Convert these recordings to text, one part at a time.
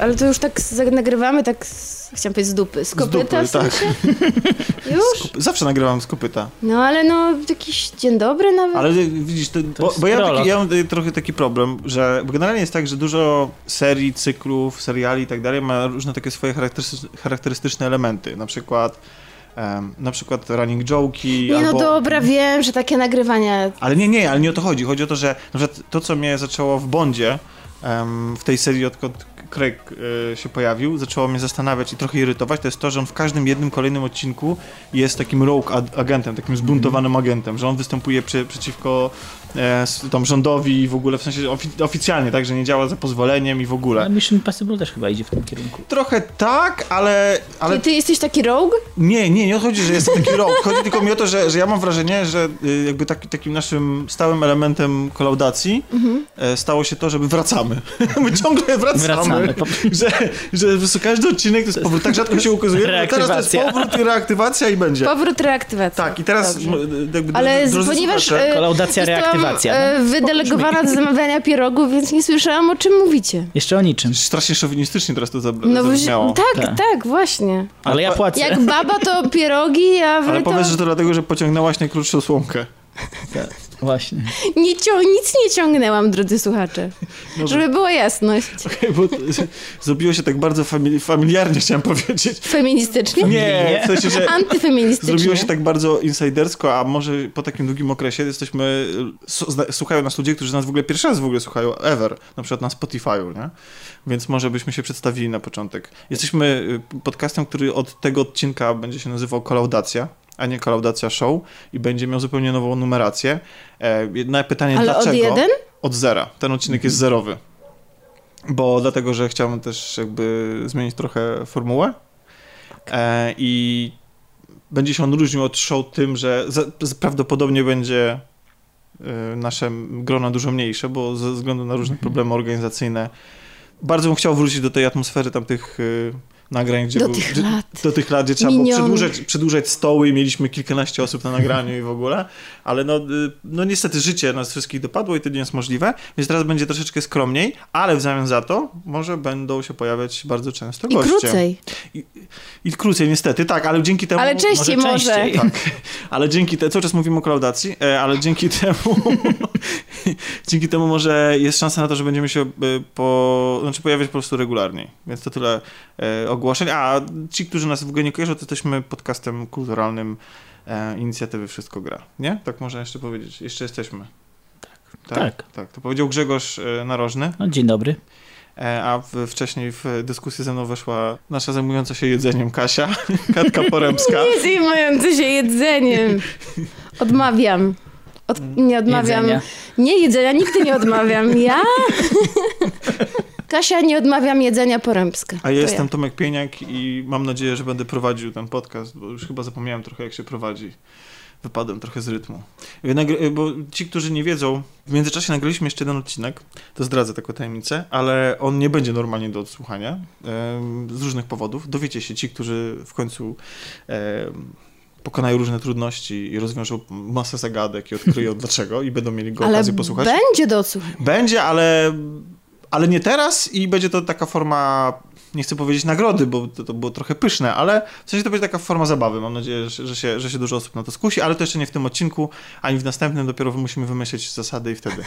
ale to już tak z- nagrywamy tak, z, chciałam powiedzieć z dupy, z kopyta dupy, w sensie? Już? Zawsze nagrywam z kopyta. No ale no, jakiś dzień dobry nawet. Ale widzisz, to, bo, bo ja, mam taki, ja mam y, trochę taki problem, że bo generalnie jest tak, że dużo serii, cyklów, seriali i tak dalej ma różne takie swoje charakterystyczne, elementy. Na przykład em, na przykład running joke'i Nie albo... no dobra, wiem, że takie nagrywania... Ale nie, nie, ale nie o to chodzi. Chodzi o to, że na przykład to, co mnie zaczęło w Bondzie, em, w tej serii, odkąd Craig e, się pojawił, zaczęło mnie zastanawiać i trochę irytować, to jest to, że on w każdym jednym kolejnym odcinku jest takim rogue ag- agentem, takim zbuntowanym agentem, że on występuje przy, przeciwko tam rządowi i w ogóle, w sensie ofi- oficjalnie, tak, że nie działa za pozwoleniem i w ogóle. Ale Mission Impossible też chyba idzie w tym kierunku. Trochę tak, ale, ale Ty, ty jesteś taki rogue? nie, nie, nie chodzi, że jestem taki rok. Chodzi tylko mi o to, że, że ja mam wrażenie, że y, jakby taki, takim naszym stałym elementem kolaudacji e, stało się to, że my wracamy. My ciągle wracamy. Wracamy. Że, że każdy odcinek to jest powrót. Tak rzadko się ukazuje. Teraz to jest Reaktywacja. powrót i reaktywacja i będzie. Powrót reaktywacji. Tak, i teraz m, jakby Ale ponieważ e, Kolaudacja, zostałam, reaktywacja, e, no. wydelegowana do zamawiania pierogów, więc nie słyszałam o czym mówicie. Jeszcze o niczym. Strasznie szowinistycznie teraz to zab- No zabrzmiało. tak, Tak. tak, właśnie. Ale ja płacę. Jak baba to pierogi, a wy Ale to... powiedz, że to dlatego, że pociągnęłaś najkrótszą słomkę. Właśnie. Nie cią- nic nie ciągnęłam, drodzy słuchacze. Żeby była jasność. Bo to, zrobiło się tak bardzo famili- familiarnie, chciałem powiedzieć. Feministycznie? Nie, w sensie, że Antyfeministycznie. Zrobiło się tak bardzo insidersko, a może po takim długim okresie jesteśmy, słuchają nas ludzie, którzy nas w ogóle pierwszy raz w ogóle słuchają, ever, na przykład na Spotify'u, nie? Więc może byśmy się przedstawili na początek. Jesteśmy y, podcastem, który od tego odcinka będzie się nazywał Kolaudacja, a nie Kolaudacja Show i będzie miał zupełnie nową numerację. E, na pytanie Ale od dlaczego? jeden? Od zera. Ten odcinek jest zerowy. Bo dlatego, że chciałem też jakby zmienić trochę formułę. E, I będzie się on różnił od show tym, że prawdopodobnie będzie e, nasze grono dużo mniejsze, bo ze względu na różne problemy organizacyjne bardzo bym chciał wrócić do tej atmosfery tamtych nagrań, gdzie Do był, tych gdzie, lat. do tych lat, gdzie trzeba było przedłużać, przedłużać stoły i mieliśmy kilkanaście osób na nagraniu i w ogóle, ale no, y, no niestety życie nas wszystkich dopadło i to nie jest możliwe, więc teraz będzie troszeczkę skromniej, ale w zamian za to może będą się pojawiać bardzo często I goście. krócej. I, I krócej niestety, tak, ale dzięki temu... Ale częściej może może. częściej. Tak, ale dzięki temu, cały czas mówimy o klaudacji, e, ale dzięki temu, dzięki temu może jest szansa na to, że będziemy się e, po, znaczy pojawiać po prostu regularniej. Więc to tyle e, ogłoszeń. A ci, którzy nas w ogóle nie kojarzą, to jesteśmy podcastem kulturalnym e, inicjatywy Wszystko Gra. Nie? Tak można jeszcze powiedzieć. Jeszcze jesteśmy. Tak. Tak. tak. To powiedział Grzegorz e, Narożny, No, dzień dobry. e, a w, wcześniej w dyskusję ze mną weszła nasza zajmująca się jedzeniem Kasia, Katka Poremska. Nie zajmujący się jedzeniem. Odmawiam. Od, nie odmawiam. Jedzenia. Nie jedzenia, nigdy nie odmawiam. Ja? Kasia, nie odmawiam jedzenia porębska. A ja To jestem Tomek Pieniak i mam nadzieję, że będę prowadził ten podcast, bo już chyba zapomniałem trochę, jak się prowadzi. Wypadłem trochę z rytmu. Nagry- Bo ci, którzy nie wiedzą, w międzyczasie nagraliśmy jeszcze jeden odcinek, to zdradzę taką tajemnicę, ale on nie będzie normalnie do odsłuchania z różnych powodów. Dowiecie się ci, którzy w końcu pokonają różne trudności i rozwiążą masę zagadek i odkryją dlaczego i będą mieli go Ale okazję posłuchać. będzie do odsłuchania. Będzie, ale, ale nie teraz i będzie to taka forma, nie chcę powiedzieć nagrody, bo to, to było trochę pyszne, ale w sensie to będzie taka forma zabawy. Mam nadzieję, że, że, się, że się dużo osób na to skusi, ale to jeszcze nie w tym odcinku, ani w następnym, dopiero musimy wymyślić zasady i wtedy.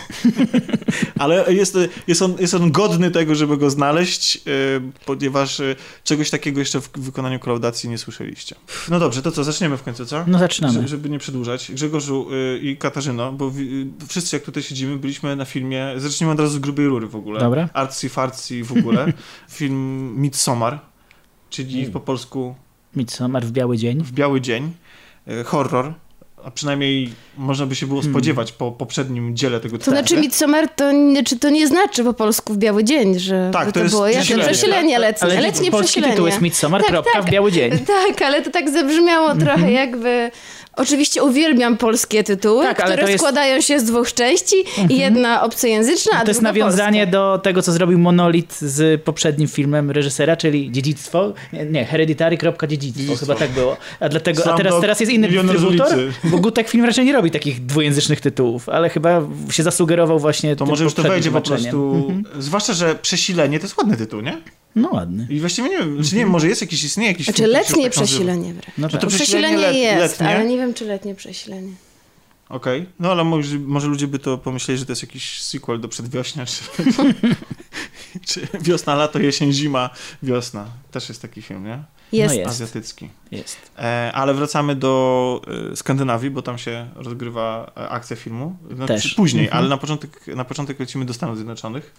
ale jest, jest, on, jest on godny tego, żeby go znaleźć, yy, ponieważ yy, czegoś takiego jeszcze w wykonaniu kolaudacji nie słyszeliście. No dobrze, to co, zaczniemy w końcu, co? No zaczynamy. Że- Żeby nie przedłużać. Grzegorzu y, i Katarzyno, bo y, wszyscy jak tutaj siedzimy, byliśmy na filmie, zacznijmy od razu z grubej rury w ogóle. Dobra. Artsy fartsy w ogóle. Film Midsommar, czyli po polsku Midsommar w biały dzień. w biały dzień. y, Horror. A przynajmniej można by się było spodziewać po poprzednim dziele tego To znaczy Midsommar to, nie- czy to nie znaczy po polsku w biały dzień, że Tak, to to, jest było jasne. przesilenie, Przesilenie letnie, Ale letnie polski przesilenie. tytuł jest Midsommar, Tak, kropka, tak. w biały dzień. Tak, ale to tak zabrzmiało Mhm. trochę jakby... Oczywiście uwielbiam polskie tytuły, Tak, ale które jest- składają się z dwóch części. Jedna obcojęzyczna, a To jest druga nawiązanie polska. do tego, co zrobił Monolit z poprzednim filmem reżysera, czyli Dziedzictwo. Nie, nie Hereditary, kropka, dziedzictwo. Dziedzictwo. Chyba tak było. A, dlatego, a teraz, teraz jest inny dystrybutor, bo Gutek Film raczej nie robi takich dwujęzycznych tytułów, ale chyba się zasugerował właśnie To tym może już to wejdzie po prostu. Zwłaszcza, że Przesilenie to jest ładny tytuł, nie? No ładny. I właściwie nie wiem, czy nie wiem, może jest jakiś, istnieje jakiś Znaczy letnie przesilenie wręcz. No No to tak. przesilenie Przesilenie let- jest, letnie? ale nie wiem, czy letnie przesilenie. Okej, no ale może, może ludzie by to pomyśleli, że to jest jakiś sequel do przedwiośnia, czy, czy wiosna, lato, jesień, zima, wiosna. Też jest taki film, nie? Jest. No jest. Azjatycki. Jest. E, ale wracamy do e, Skandynawii, bo tam się rozgrywa e, akcja filmu. Znaczy, Też. Później, Mhm. ale na początek, na początek lecimy do Stanów Zjednoczonych,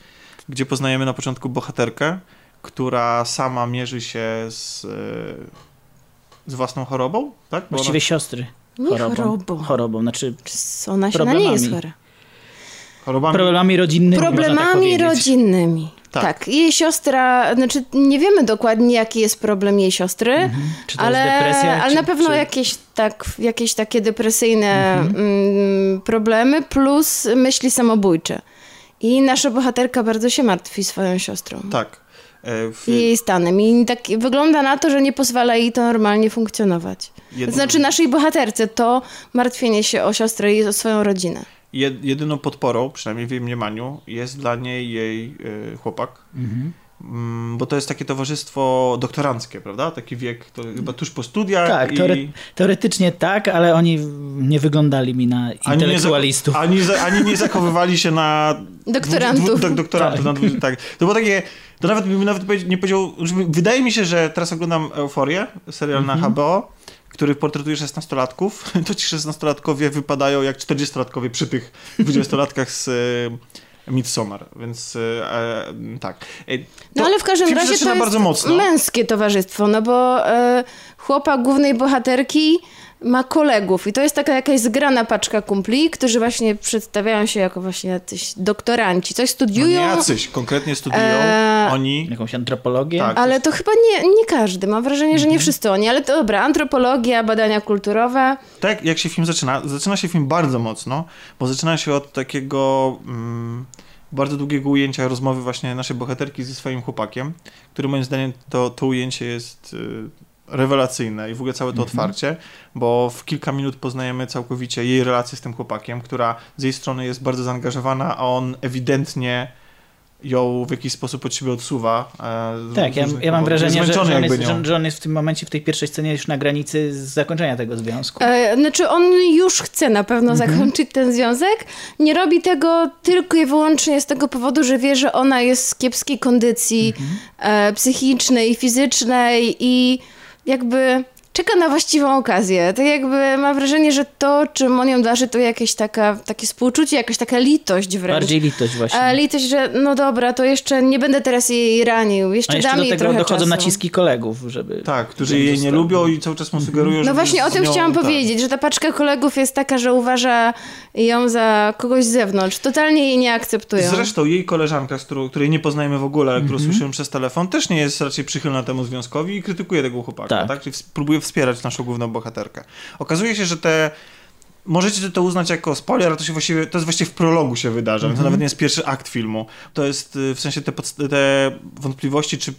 gdzie poznajemy na początku bohaterkę, która sama mierzy się z, e, z własną chorobą, tak? Bo Właściwie siostry. Nie Chorobą. chorobą. Chorobą, znaczy Czy Ona się na nie jest Problemami. chora. Ona chorobami... problemami rodzinnymi. tak Problemami powiedzieć. rodzinnymi. Tak. Tak. Jej siostra, znaczy nie wiemy dokładnie jaki jest problem jej siostry, Mhm. Czy to ale, jest depresja? ale czy, na pewno czy... jakieś, tak, jakieś takie depresyjne Mhm. mm, problemy plus myśli samobójcze. I nasza bohaterka bardzo się martwi swoją siostrą. Tak. E, w, I jej stanem. I tak wygląda na to, że nie pozwala jej to normalnie funkcjonować. jedno- Znaczy naszej bohaterce to martwienie się o siostrę i o swoją rodzinę. jed, jedyną podporą, przynajmniej w jej mniemaniu, jest dla niej jej e, chłopak. Mhm. Mm, Bo to jest takie towarzystwo doktoranckie, prawda? Taki wiek, to chyba tuż po studiach. Tak, i... teore- teoretycznie tak, ale oni nie wyglądali mi na Ani nie, intelektualistów. za- ani, za- ani nie zachowywali się na... Doktorantów. dwu- dwu- dok- doktorantów, Tak. na dwu- tak. To było takie... To nawet bym nawet nie powiedział... Wydaje mi się, że teraz oglądam Euforię, serial Mhm. na HBO, który portretuje 16-latków. To ci 16-latkowie wypadają jak 40-latkowie przy tych 20-latkach z... Midsommar, więc e, e, tak. E, No ale w każdym razie to jest bardzo mocno. męskie towarzystwo, no bo e, chłopak głównej bohaterki ma kolegów i to jest taka jakaś zgrana paczka kumpli, którzy właśnie przedstawiają się jako właśnie jacyś doktoranci, coś No nie studiują, jacyś, konkretnie studiują Eee, oni. Jakąś antropologię? Tak. ale to chyba nie, nie każdy, mam wrażenie, że nie wszyscy oni, ale to dobra, antropologia, badania kulturowe, Tak jak się film zaczyna, zaczyna się film bardzo mocno, bo zaczyna się od takiego mm, bardzo długiego ujęcia rozmowy właśnie naszej bohaterki ze swoim chłopakiem, który moim zdaniem to, to ujęcie jest y, rewelacyjne i w ogóle całe to otwarcie, bo w kilka minut poznajemy całkowicie jej relację z tym chłopakiem, która z jej strony jest bardzo zaangażowana, a on ewidentnie ją w jakiś sposób od siebie odsuwa. e, Tak, ja, ja mam powodów. wrażenie, że, że, on jest, że, on jest w tym momencie, w tej pierwszej scenie już na granicy z zakończenia tego związku. E, Znaczy on już chce na pewno Mhm. zakończyć ten związek. Nie robi tego tylko i wyłącznie z tego powodu, że wie, że ona jest w kiepskiej kondycji Mhm. e, psychicznej, fizycznej i jakby czeka na właściwą okazję. Tak jakby ma wrażenie, że to, czym on ją darzy, to jakieś taka, takie współczucie, jakaś taka litość wręcz. Bardziej litość właśnie. E, litość, że no dobra, to jeszcze nie będę teraz jej ranił, jeszcze, A jeszcze dam do jej tego trochę dochodzą czasu. naciski kolegów, żeby... Tak, którzy jej nie lubią i cały czas mu sugerują, No właśnie o tym nią- chciałam tak. powiedzieć, że ta paczka kolegów jest taka, że uważa ją za kogoś z zewnątrz. Totalnie jej nie akceptują. Zresztą jej koleżanka, z którą, której nie poznajemy w ogóle, którą Mhm. słyszymy przez telefon, też nie jest raczej przychylna temu związkowi i krytykuje tego chłopaka, tak? Tak. Czyli próbuje wspierać naszą główną bohaterkę. Okazuje się, że te Możecie to uznać jako spoiler, ale to się właściwie, to jest właściwie w prologu się wydarza, więc to nawet nie jest pierwszy akt filmu. To jest y, w sensie te, podst- te wątpliwości, czy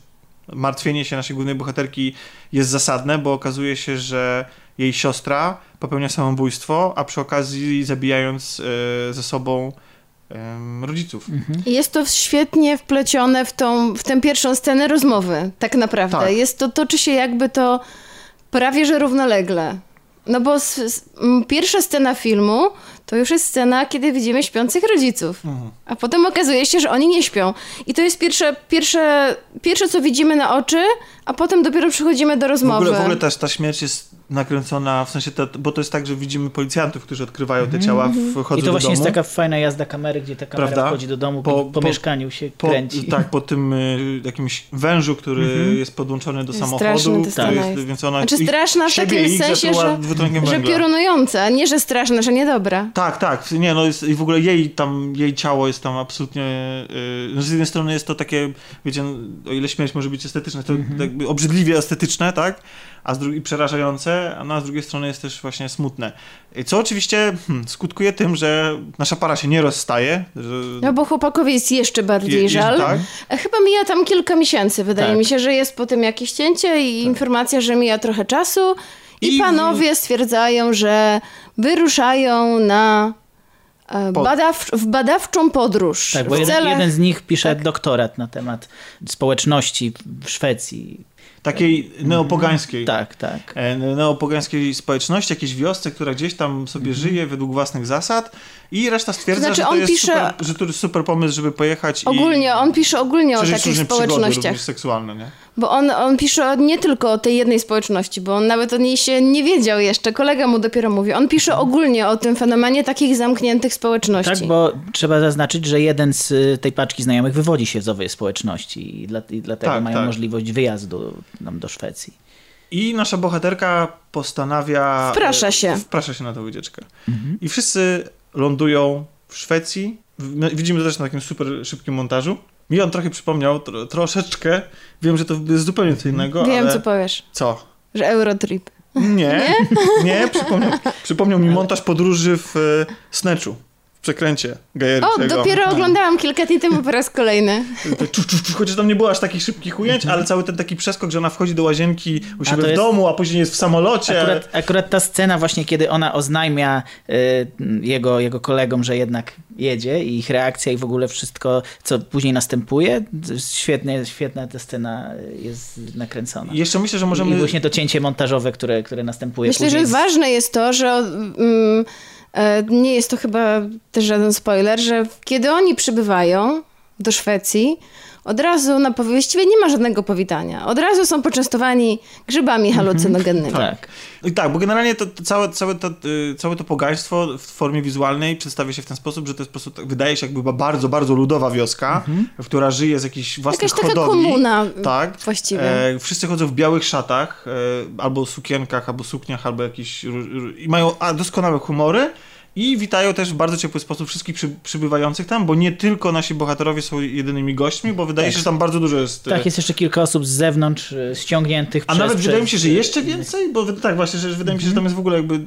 martwienie się naszej głównej bohaterki jest zasadne, bo okazuje się, że jej siostra popełnia samobójstwo, a przy okazji zabijając y, ze sobą rodziców. Mhm. Jest to świetnie wplecione w, tą, w tę pierwszą scenę rozmowy, tak naprawdę. Tak. Jest to, toczy się jakby to prawie że równolegle. No bo s, s, pierwsza scena filmu to już jest scena, kiedy widzimy śpiących rodziców. Mhm. A potem okazuje się, że oni nie śpią. I to jest pierwsze, pierwsze, pierwsze co widzimy na oczy, a potem dopiero przechodzimy do W rozmowy. ogóle, w ogóle też ta śmierć jest nakręcona, w sensie, to, bo to jest tak, że widzimy policjantów, którzy odkrywają te ciała, wchodzą Mhm. I to do właśnie domu. jest taka fajna jazda kamery, gdzie ta kamera Prawda? wchodzi do domu, Po- po, po, mieszkaniu się po, kręci. Tak, po tym y, jakimś wężu, który Mhm. jest podłączony do Jest samochodu. straszna ta który scena jest, jest. więc ona Znaczy ich- straszna w siebie takim ich sensie, zatruła że, dwutlenkiem że węgla. piorunująca, nie że straszna, że niedobra. Tak, tak, nie, no jest, i w ogóle jej tam, jej ciało jest tam absolutnie, y, no z jednej strony jest to takie, wiecie, no, o ile śmierć może być estetyczna, to Mhm. jakby obrzydliwie estetyczne, tak, a z drugiej przerażające, a no, a z drugiej strony jest też właśnie smutne. I Co oczywiście hmm, skutkuje tym, że nasza para się nie rozstaje, że... No bo chłopakowi jest jeszcze bardziej je- żal. tak, A Chyba mija tam kilka miesięcy, wydaje Tak. mi się, że jest po tym jakieś cięcie i informacja, że mija trochę czasu i, I- panowie stwierdzają, że wyruszają na e, badaw, w badawczą podróż. Tak, bo w jeden, celach- jeden z nich pisze tak. doktorat na temat społeczności w Szwecji. Takiej neopogańskiej. Tak, tak. e, neopogańskiej społeczności, jakiejś wiosce, która gdzieś tam sobie żyje według własnych zasad i reszta stwierdza, To znaczy, że to on jest pisze- super, że to jest super pomysł, żeby pojechać i Ogólnie, on pisze ogólnie o takich społecznościach. seksualne, nie? Bo on, on pisze nie tylko o tej jednej społeczności, bo on nawet o niej się nie wiedział jeszcze. Kolega mu dopiero mówi. On pisze ogólnie o tym fenomenie takich zamkniętych społeczności. Tak, bo trzeba zaznaczyć, że jeden z y, tej paczki znajomych wywodzi się z owej społeczności i, dla, i dlatego Tak, mają tak. możliwość wyjazdu nam do Szwecji. I nasza bohaterka postanawia... Wprasza e, się. Wprasza się na tę wycieczkę. I wszyscy lądują w Szwecji. My Widzimy to też na takim super szybkim montażu. Mi on trochę przypomniał, tro, troszeczkę. Wiem, że to jest zupełnie co innego, Wiem, ale... co powiesz. Co? Że Eurotrip. Nie, nie, przypomniał, przypomniał mi montaż podróży w e, Snatchu, przekręcie O, dopiero oglądałam kilka dni temu po raz kolejny. Czu, czu, czu, Chociaż tam nie było aż takich szybkich ujęć, ale cały ten taki przeskok, że ona wchodzi do łazienki u siebie w jest- domu, a później jest w samolocie. Akurat, akurat ta scena właśnie, kiedy ona oznajmia y, jego, jego kolegom, że jednak jedzie i ich reakcja i w ogóle wszystko, co później następuje, świetnie, świetna ta scena jest nakręcona. I jeszcze myślę, że I możemy... właśnie to cięcie montażowe, które, które następuje Myślę, później. że ważne jest to, że mm, nie jest to chyba też żaden spoiler, że kiedy oni przybywają do Szwecji, od razu na powie- właściwie nie ma żadnego powitania. Od razu są poczęstowani grzybami halucynogennymi. Tak. I tak, bo generalnie to, to całe, całe, to, y, całe to pogaństwo w formie wizualnej przedstawia się w ten sposób, że to jest po prostu, tak- wydaje się jakby była bardzo, bardzo ludowa wioska, która żyje z jakichś własnych Jakaś taka hodowli. komuna Tak. właściwie. E, wszyscy chodzą w białych szatach, e, albo sukienkach, albo sukniach, albo jakiś... I mają a, doskonałe humory. I witają też w bardzo ciepły sposób wszystkich przy, przybywających tam, bo nie tylko nasi bohaterowie są jedynymi gośćmi, bo wydaje Tak. się, że tam bardzo dużo jest... e, Tak, jest jeszcze kilka osób z zewnątrz y, ściągniętych A przez, nawet przez, wydaje mi się, że jeszcze więcej, bo tak właśnie, że wydaje mi się, że tam jest w ogóle jakby...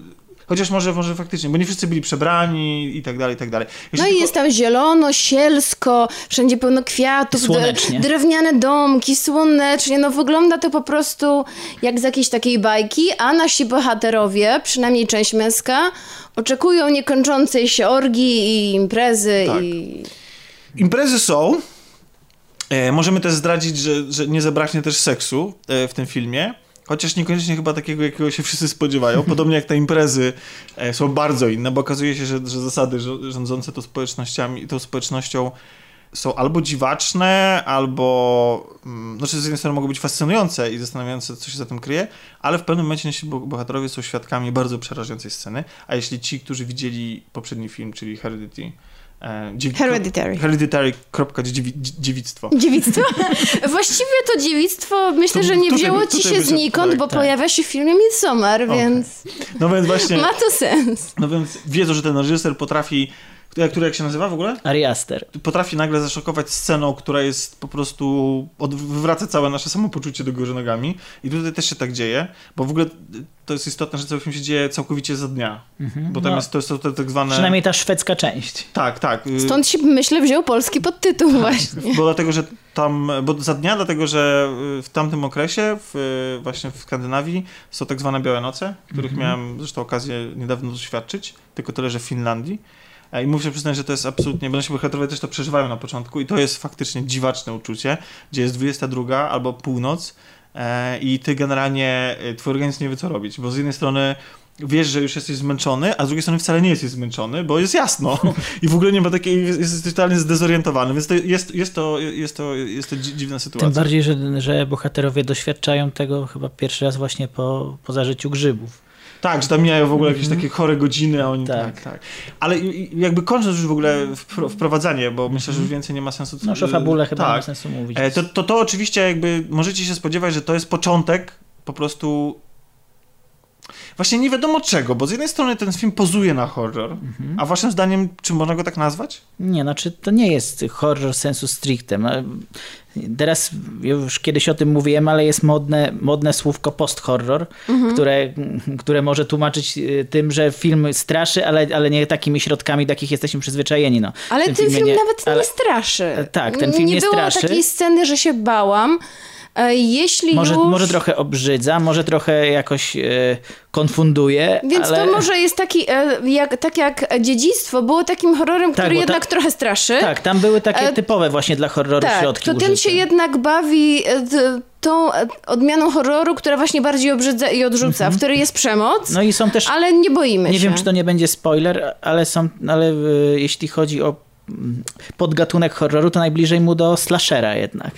Chociaż może, może faktycznie, bo nie wszyscy byli przebrani i tak dalej, i tak dalej. No Jeśli i tylko- jest tam zielono, sielsko, wszędzie pełno kwiatów, Słonecznie. drewniane domki, słonecznie. No wygląda to po prostu jak z jakiejś takiej bajki, a nasi bohaterowie, przynajmniej część męska, oczekują niekończącej się orgii i imprezy Tak. i... Imprezy są. E, możemy też zdradzić, że, że nie zabraknie też seksu e, w tym filmie. Chociaż niekoniecznie chyba takiego, jakiego się wszyscy spodziewają. Podobnie jak te imprezy e, są bardzo inne, bo okazuje się, że, że zasady rządzące tą społecznościami, tą społecznością są albo dziwaczne, albo. mm, Znaczy, z jednej strony mogą być fascynujące i zastanawiające, co się za tym kryje, ale w pewnym momencie nasi bo- bohaterowie są świadkami bardzo przerażającej sceny. A jeśli ci, którzy widzieli poprzedni film, czyli Heredity. E, Hereditary. Hereditary. kropka, dziewi- dziewictwo. Dziewictwo? Właściwie to dziewictwo myślę, Tu- że nie tutaj- wzięło ci się znikąd, tak, bo tak. pojawia się w filmie Midsommar, Okej. więc No więc właśnie, ma to sens. no więc wiedzą, że ten reżyser potrafi, który, który jak się nazywa w ogóle? Ari Aster. Potrafi nagle zaszokować sceną, która jest po prostu, od, wywraca całe nasze samopoczucie do góry nogami i tutaj też się tak dzieje, bo w ogóle to jest istotne, że cały film się dzieje całkowicie za dnia, bo tam No. jest, to jest to, to tak zwane... Przynajmniej ta szwedzka część. Tak, tak. Stąd się, myślę, wziął polski podtytuł właśnie. Bo dlatego, że tam, bo za dnia, dlatego, że w tamtym okresie, w, właśnie w Skandynawii, są tak zwane Białe Noce, których miałem zresztą okazję niedawno doświadczyć, tylko tyle, że w Finlandii. E, I muszę przyznać, że to jest absolutnie, bo nasi bohaterowie też to przeżywają na początku i to jest faktycznie dziwaczne uczucie, gdzie jest 22 albo północ e, i ty generalnie, e, twój organizm nie wie co robić, bo z jednej strony wiesz, że już jesteś zmęczony, a z drugiej strony wcale nie jesteś zmęczony, bo jest jasno i w ogóle nie ma takiej, jest- jesteś totalnie zdezorientowany, więc to jest, jest, to, jest, to, jest to dzi- dziwna sytuacja. Tym bardziej, że, że bohaterowie doświadczają tego chyba pierwszy raz właśnie po, po zażyciu grzybów. Tak, że tam mijają w ogóle jakieś takie chore godziny, a oni tak, Tak. tak. Ale jakby kończąc już w ogóle wpro- wprowadzanie, bo myślę, że już więcej nie ma sensu. No o fabule chyba nie ma tak. sensu mówić. E, To, to, to oczywiście jakby możecie się spodziewać, że to jest początek po prostu właśnie nie wiadomo czego, bo z jednej strony ten film pozuje na horror, a waszym zdaniem czy można go tak nazwać? Nie, znaczy to nie jest horror sensu stricte. Teraz już kiedyś o tym mówiłem, ale jest modne, modne słówko post-horror, które, które może tłumaczyć y, tym, że film straszy, ale, ale nie takimi środkami, do jakich jesteśmy przyzwyczajeni. No. Ale tym ten film nie- nawet ale- nie straszy. Tak, ten film nie było straszy. takiej sceny, że się bałam. E, jeśli Może, już... może trochę obrzydza, może trochę jakoś e, konfunduje. Więc ale... to może jest taki, e, jak, tak jak Dziedzictwo było takim horrorem, Tak, który jednak ta- trochę straszy. Tak, tam były takie E, typowe właśnie dla horroru Tak, środki to ten się jednak bawi e, tą odmianą horroru, która właśnie bardziej obrzydza i odrzuca, w której jest przemoc, Mhm. No i są też, ale nie boimy nie się. wiem czy to nie będzie spoiler, ale są, ale jeśli chodzi o mm, podgatunek horroru, to najbliżej mu do slashera jednak.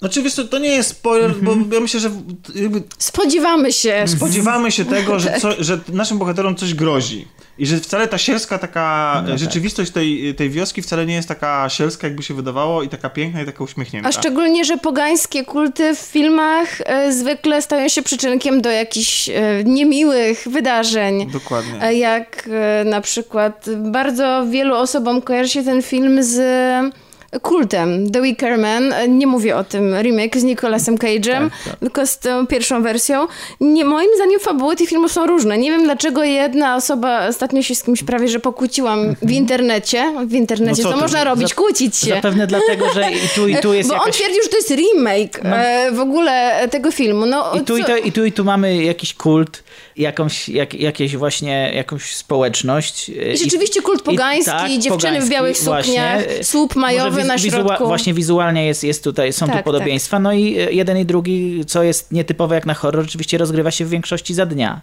Znaczy, wiesz to nie jest spoiler, bo ja myślę, że jakby Spodziewamy się. spodziewamy się tego, że, co, że naszym bohaterom coś grozi. I że wcale ta sielska taka No tak. rzeczywistość tej, tej wioski wcale nie jest taka sielska, jakby się wydawało, i taka piękna, i taka uśmiechnięta. A szczególnie, że pogańskie kulty w filmach e, zwykle stają się przyczynkiem do jakichś e, niemiłych wydarzeń. Dokładnie. E, Jak e, na przykład bardzo wielu osobom kojarzy się ten film z kultem The Wicker Man. E, Nie mówię o tym remake z Nicolasem Cage'em, Tak, tak. tylko z tą pierwszą wersją. Nie, moim zdaniem fabuły tych filmów są różne. Nie wiem dlaczego jedna osoba, ostatnio się z kimś prawie, że pokłóciłam w internecie. W internecie No co to można robić, zap- kłócić się. Zapewne dlatego, że i tu i tu jest Bo on jakaś... twierdził, że to jest remake e, w ogóle tego filmu. No, I tu, i, to, I tu i tu mamy jakiś kult, jakąś, jak, jakieś właśnie, jakąś społeczność. I rzeczywiście kult pogański, tak, dziewczyny w pogański, białych sukniach, właśnie. słup majowy na środku. wizua- Właśnie wizualnie jest, jest tutaj, są Tak, tu podobieństwa. No i e, jeden i drugi, co jest nietypowe jak na horror, oczywiście rozgrywa się w większości za dnia.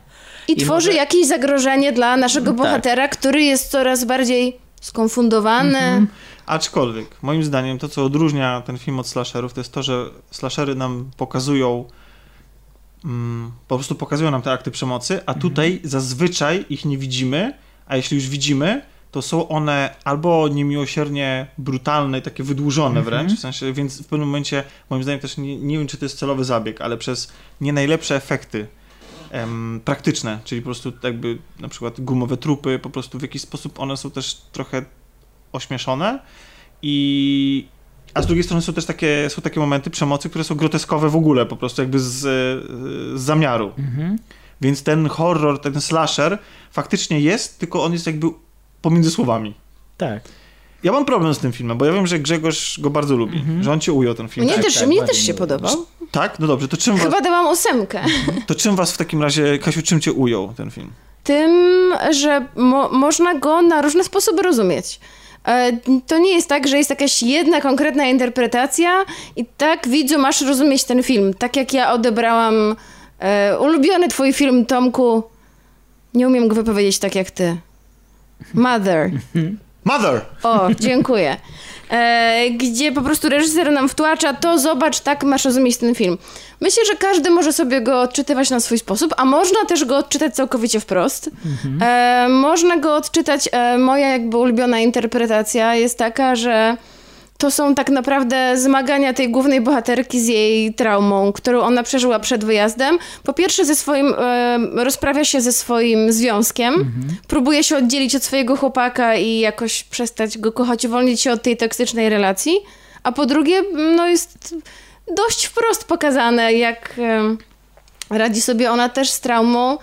I, i tworzy może- jakieś zagrożenie dla naszego Tak. bohatera, który jest coraz bardziej skonfundowany. Mhm. Aczkolwiek, moim zdaniem, to co odróżnia ten film od slasherów, to jest to, że slashery nam pokazują mm, po prostu pokazują nam te akty przemocy, a Mhm. tutaj zazwyczaj ich nie widzimy, a jeśli już widzimy, to są one albo niemiłosiernie brutalne i takie wydłużone Mhm. wręcz, w sensie, więc w pewnym momencie, moim zdaniem też nie, nie wiem, czy to jest celowy zabieg, ale przez nie najlepsze efekty em, praktyczne, czyli po prostu jakby na przykład gumowe trupy, po prostu w jakiś sposób one są też trochę ośmieszone i a z drugiej strony są też takie, są takie momenty przemocy, które są groteskowe w ogóle, po prostu jakby z, z zamiaru. Mhm. Więc ten horror, ten slasher faktycznie jest, tylko on jest jakby pomiędzy słowami. Tak. Ja mam problem z tym filmem, bo ja wiem, że Grzegorz go bardzo lubi, Mhm. że on cię ujął ten film. Mnie Tak, też, tak, mnie też się podobał. Tak? No dobrze, to czym, was, Chyba dałam ósemkę. to czym was w takim razie, Kasiu, czym cię ujął ten film? Tym, że mo- można go na różne sposoby rozumieć. E, To nie jest tak, że jest jakaś jedna konkretna interpretacja i tak widzu masz rozumieć ten film. Tak jak ja odebrałam e, ulubiony twój film, Tomku. Nie umiem go wypowiedzieć tak jak ty. Mother. Mother! O, dziękuję. E, gdzie po prostu reżyser nam wtłacza to, zobacz, tak masz rozumieć ten film. Myślę, że każdy może sobie go odczytywać na swój sposób, a można też go odczytać całkowicie wprost. E, można go odczytać, e, moja jakby ulubiona interpretacja jest taka, że to są tak naprawdę zmagania tej głównej bohaterki z jej traumą, którą ona przeżyła przed wyjazdem. Po pierwsze, ze swoim, e, rozprawia się ze swoim związkiem, próbuje się oddzielić od swojego chłopaka i jakoś przestać go kochać, uwolnić się od tej toksycznej relacji. A po drugie, no jest dość wprost pokazane, jak e, radzi sobie ona też z traumą